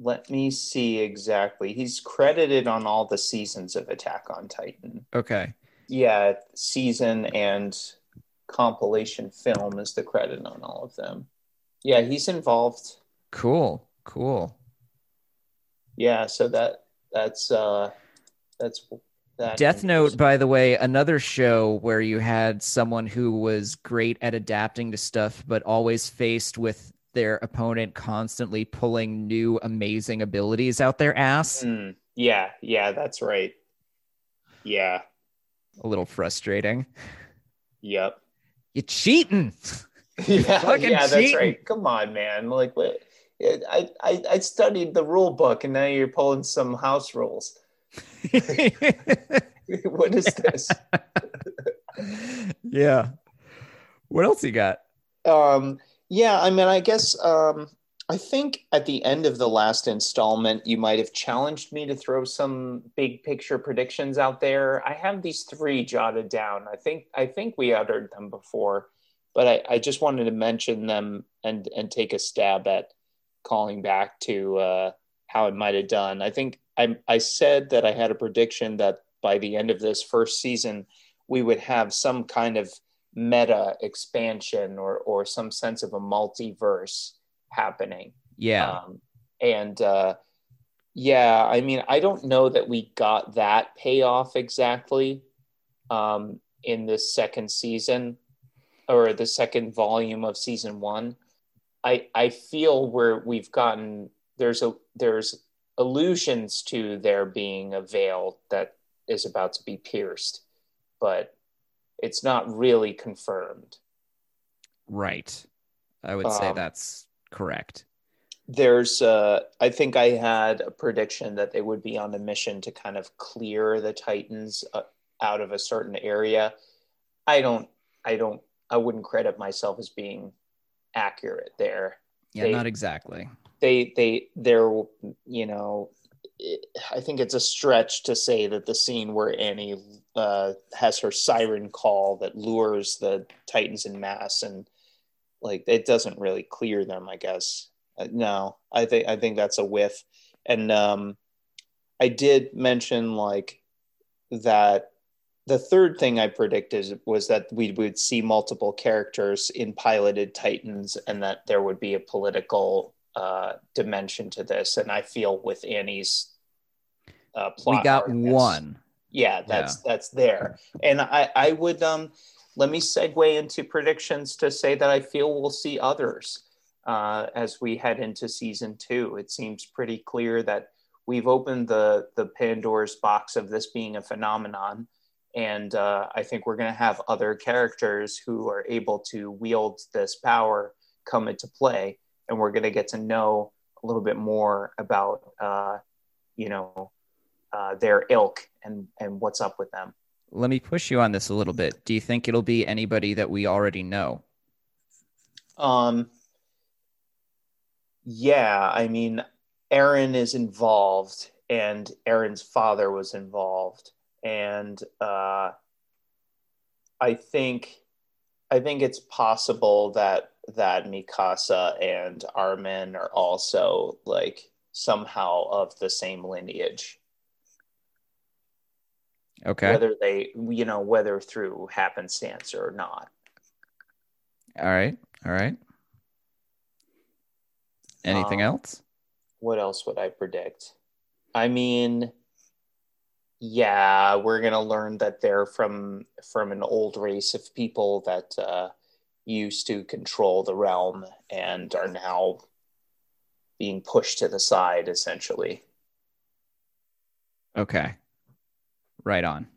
Let me see exactly. He's credited on all the seasons of Attack on Titan. Okay. Yeah, season and compilation film is the credit on all of them. Yeah, he's involved. Cool. Cool. Yeah, so that that's uh that's that Death Note, by the way, another show where you had someone who was great at adapting to stuff, but always faced with their opponent constantly pulling new amazing abilities out their ass. Mm, yeah, yeah, that's right. Yeah. A little frustrating. Yep. You're cheating. yeah, fucking yeah, that's right. Come on, man. Like what I, I I studied the rule book and now you're pulling some house rules. what is this? yeah. What else you got? Um, yeah, I mean, I guess um, I think at the end of the last installment, you might have challenged me to throw some big picture predictions out there. I have these three jotted down. I think I think we uttered them before, but I, I just wanted to mention them and and take a stab at calling back to uh, how it might have done. I think I I said that I had a prediction that by the end of this first season, we would have some kind of meta expansion or or some sense of a multiverse happening. Yeah. Um, and uh, yeah, I mean, I don't know that we got that payoff exactly um, in this second season or the second volume of season one. I I feel where we've gotten there's a there's allusions to there being a veil that is about to be pierced, but it's not really confirmed. right. I would say Um, that's correct. there's uh i think i had a prediction that they would be on a mission to kind of clear the titans uh, out of a certain area i don't i don't i wouldn't credit myself as being accurate there. Yeah, they- not exactly. they they they're you know i think it's a stretch to say that the scene where annie uh, has her siren call that lures the titans in mass and like it doesn't really clear them i guess. Uh, no i think i think that's a whiff. And um i did mention like that the third thing i predicted was that we would see multiple characters in piloted titans and that there would be a political uh, dimension to this. And i feel with annie's uh, plot we got one. yeah that's that's there. And i i would um let me segue into predictions to say that i feel we'll see others uh, as we head into season two. It seems pretty clear that we've opened the the pandora's box of this being a phenomenon and uh, i think we're going to have other characters who are able to wield this power come into play and we're going to get to know a little bit more about uh, you know uh, their ilk and and what's up with them Let me push you on this a little bit. Do you think it'll be anybody that we already know? Um, yeah, I mean, Eren is involved, and Eren's father was involved, and uh, I think, I think it's possible that that Mikasa and Armin are also like somehow of the same lineage, Okay. whether they, you know, whether through happenstance or not. All right. All right. Anything Um, else? what else would I predict? I mean, yeah, we're gonna learn that they're from from an old race of people that uh, used to control the realm and are now being pushed to the side, essentially. Okay. Right on.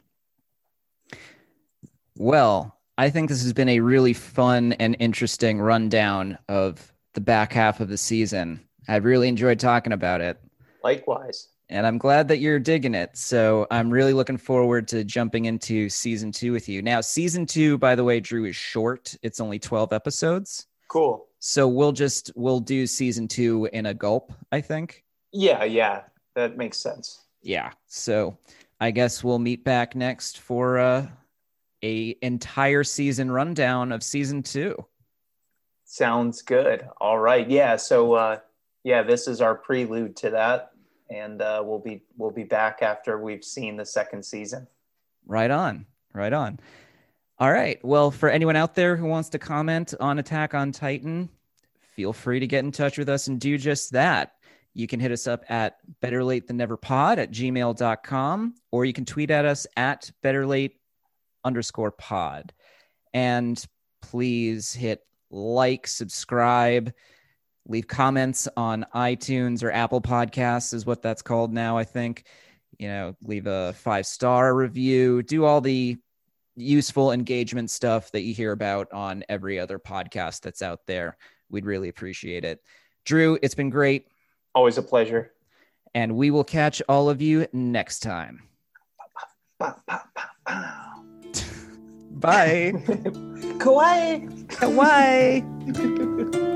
Well, I think this has been a really fun and interesting rundown of the back half of the season. I've really enjoyed talking about it, Likewise, and I'm glad that you're digging it. So I'm really looking forward to jumping into season two with you. Now, season two, by the way, Drew, is short, it's only 12 episodes. cool. So we'll just we'll do season two in a gulp, I think. Yeah, yeah, that makes sense. yeah so i guess we'll meet back next for uh, a entire season rundown of season two Sounds good. All right, yeah. So, uh, yeah, this is our prelude to that, and uh, we'll be we'll be back after we've seen the second season. right on. Right on. All right. Well for anyone out there who wants to comment on attack on titan feel free to get in touch with us and do just that. You can hit us up at better late than never pod at gmail.com or you can tweet at us at better late underscore pod. And please hit like subscribe leave comments on iTunes or Apple Podcasts, is what that's called now, I think. You know, leave a five star review, do all the useful engagement stuff that you hear about on every other podcast that's out there. We'd really appreciate it. Drew, it's been great. Always a pleasure. And we will catch all of you next time. Bye. Kawaii. Kawaii.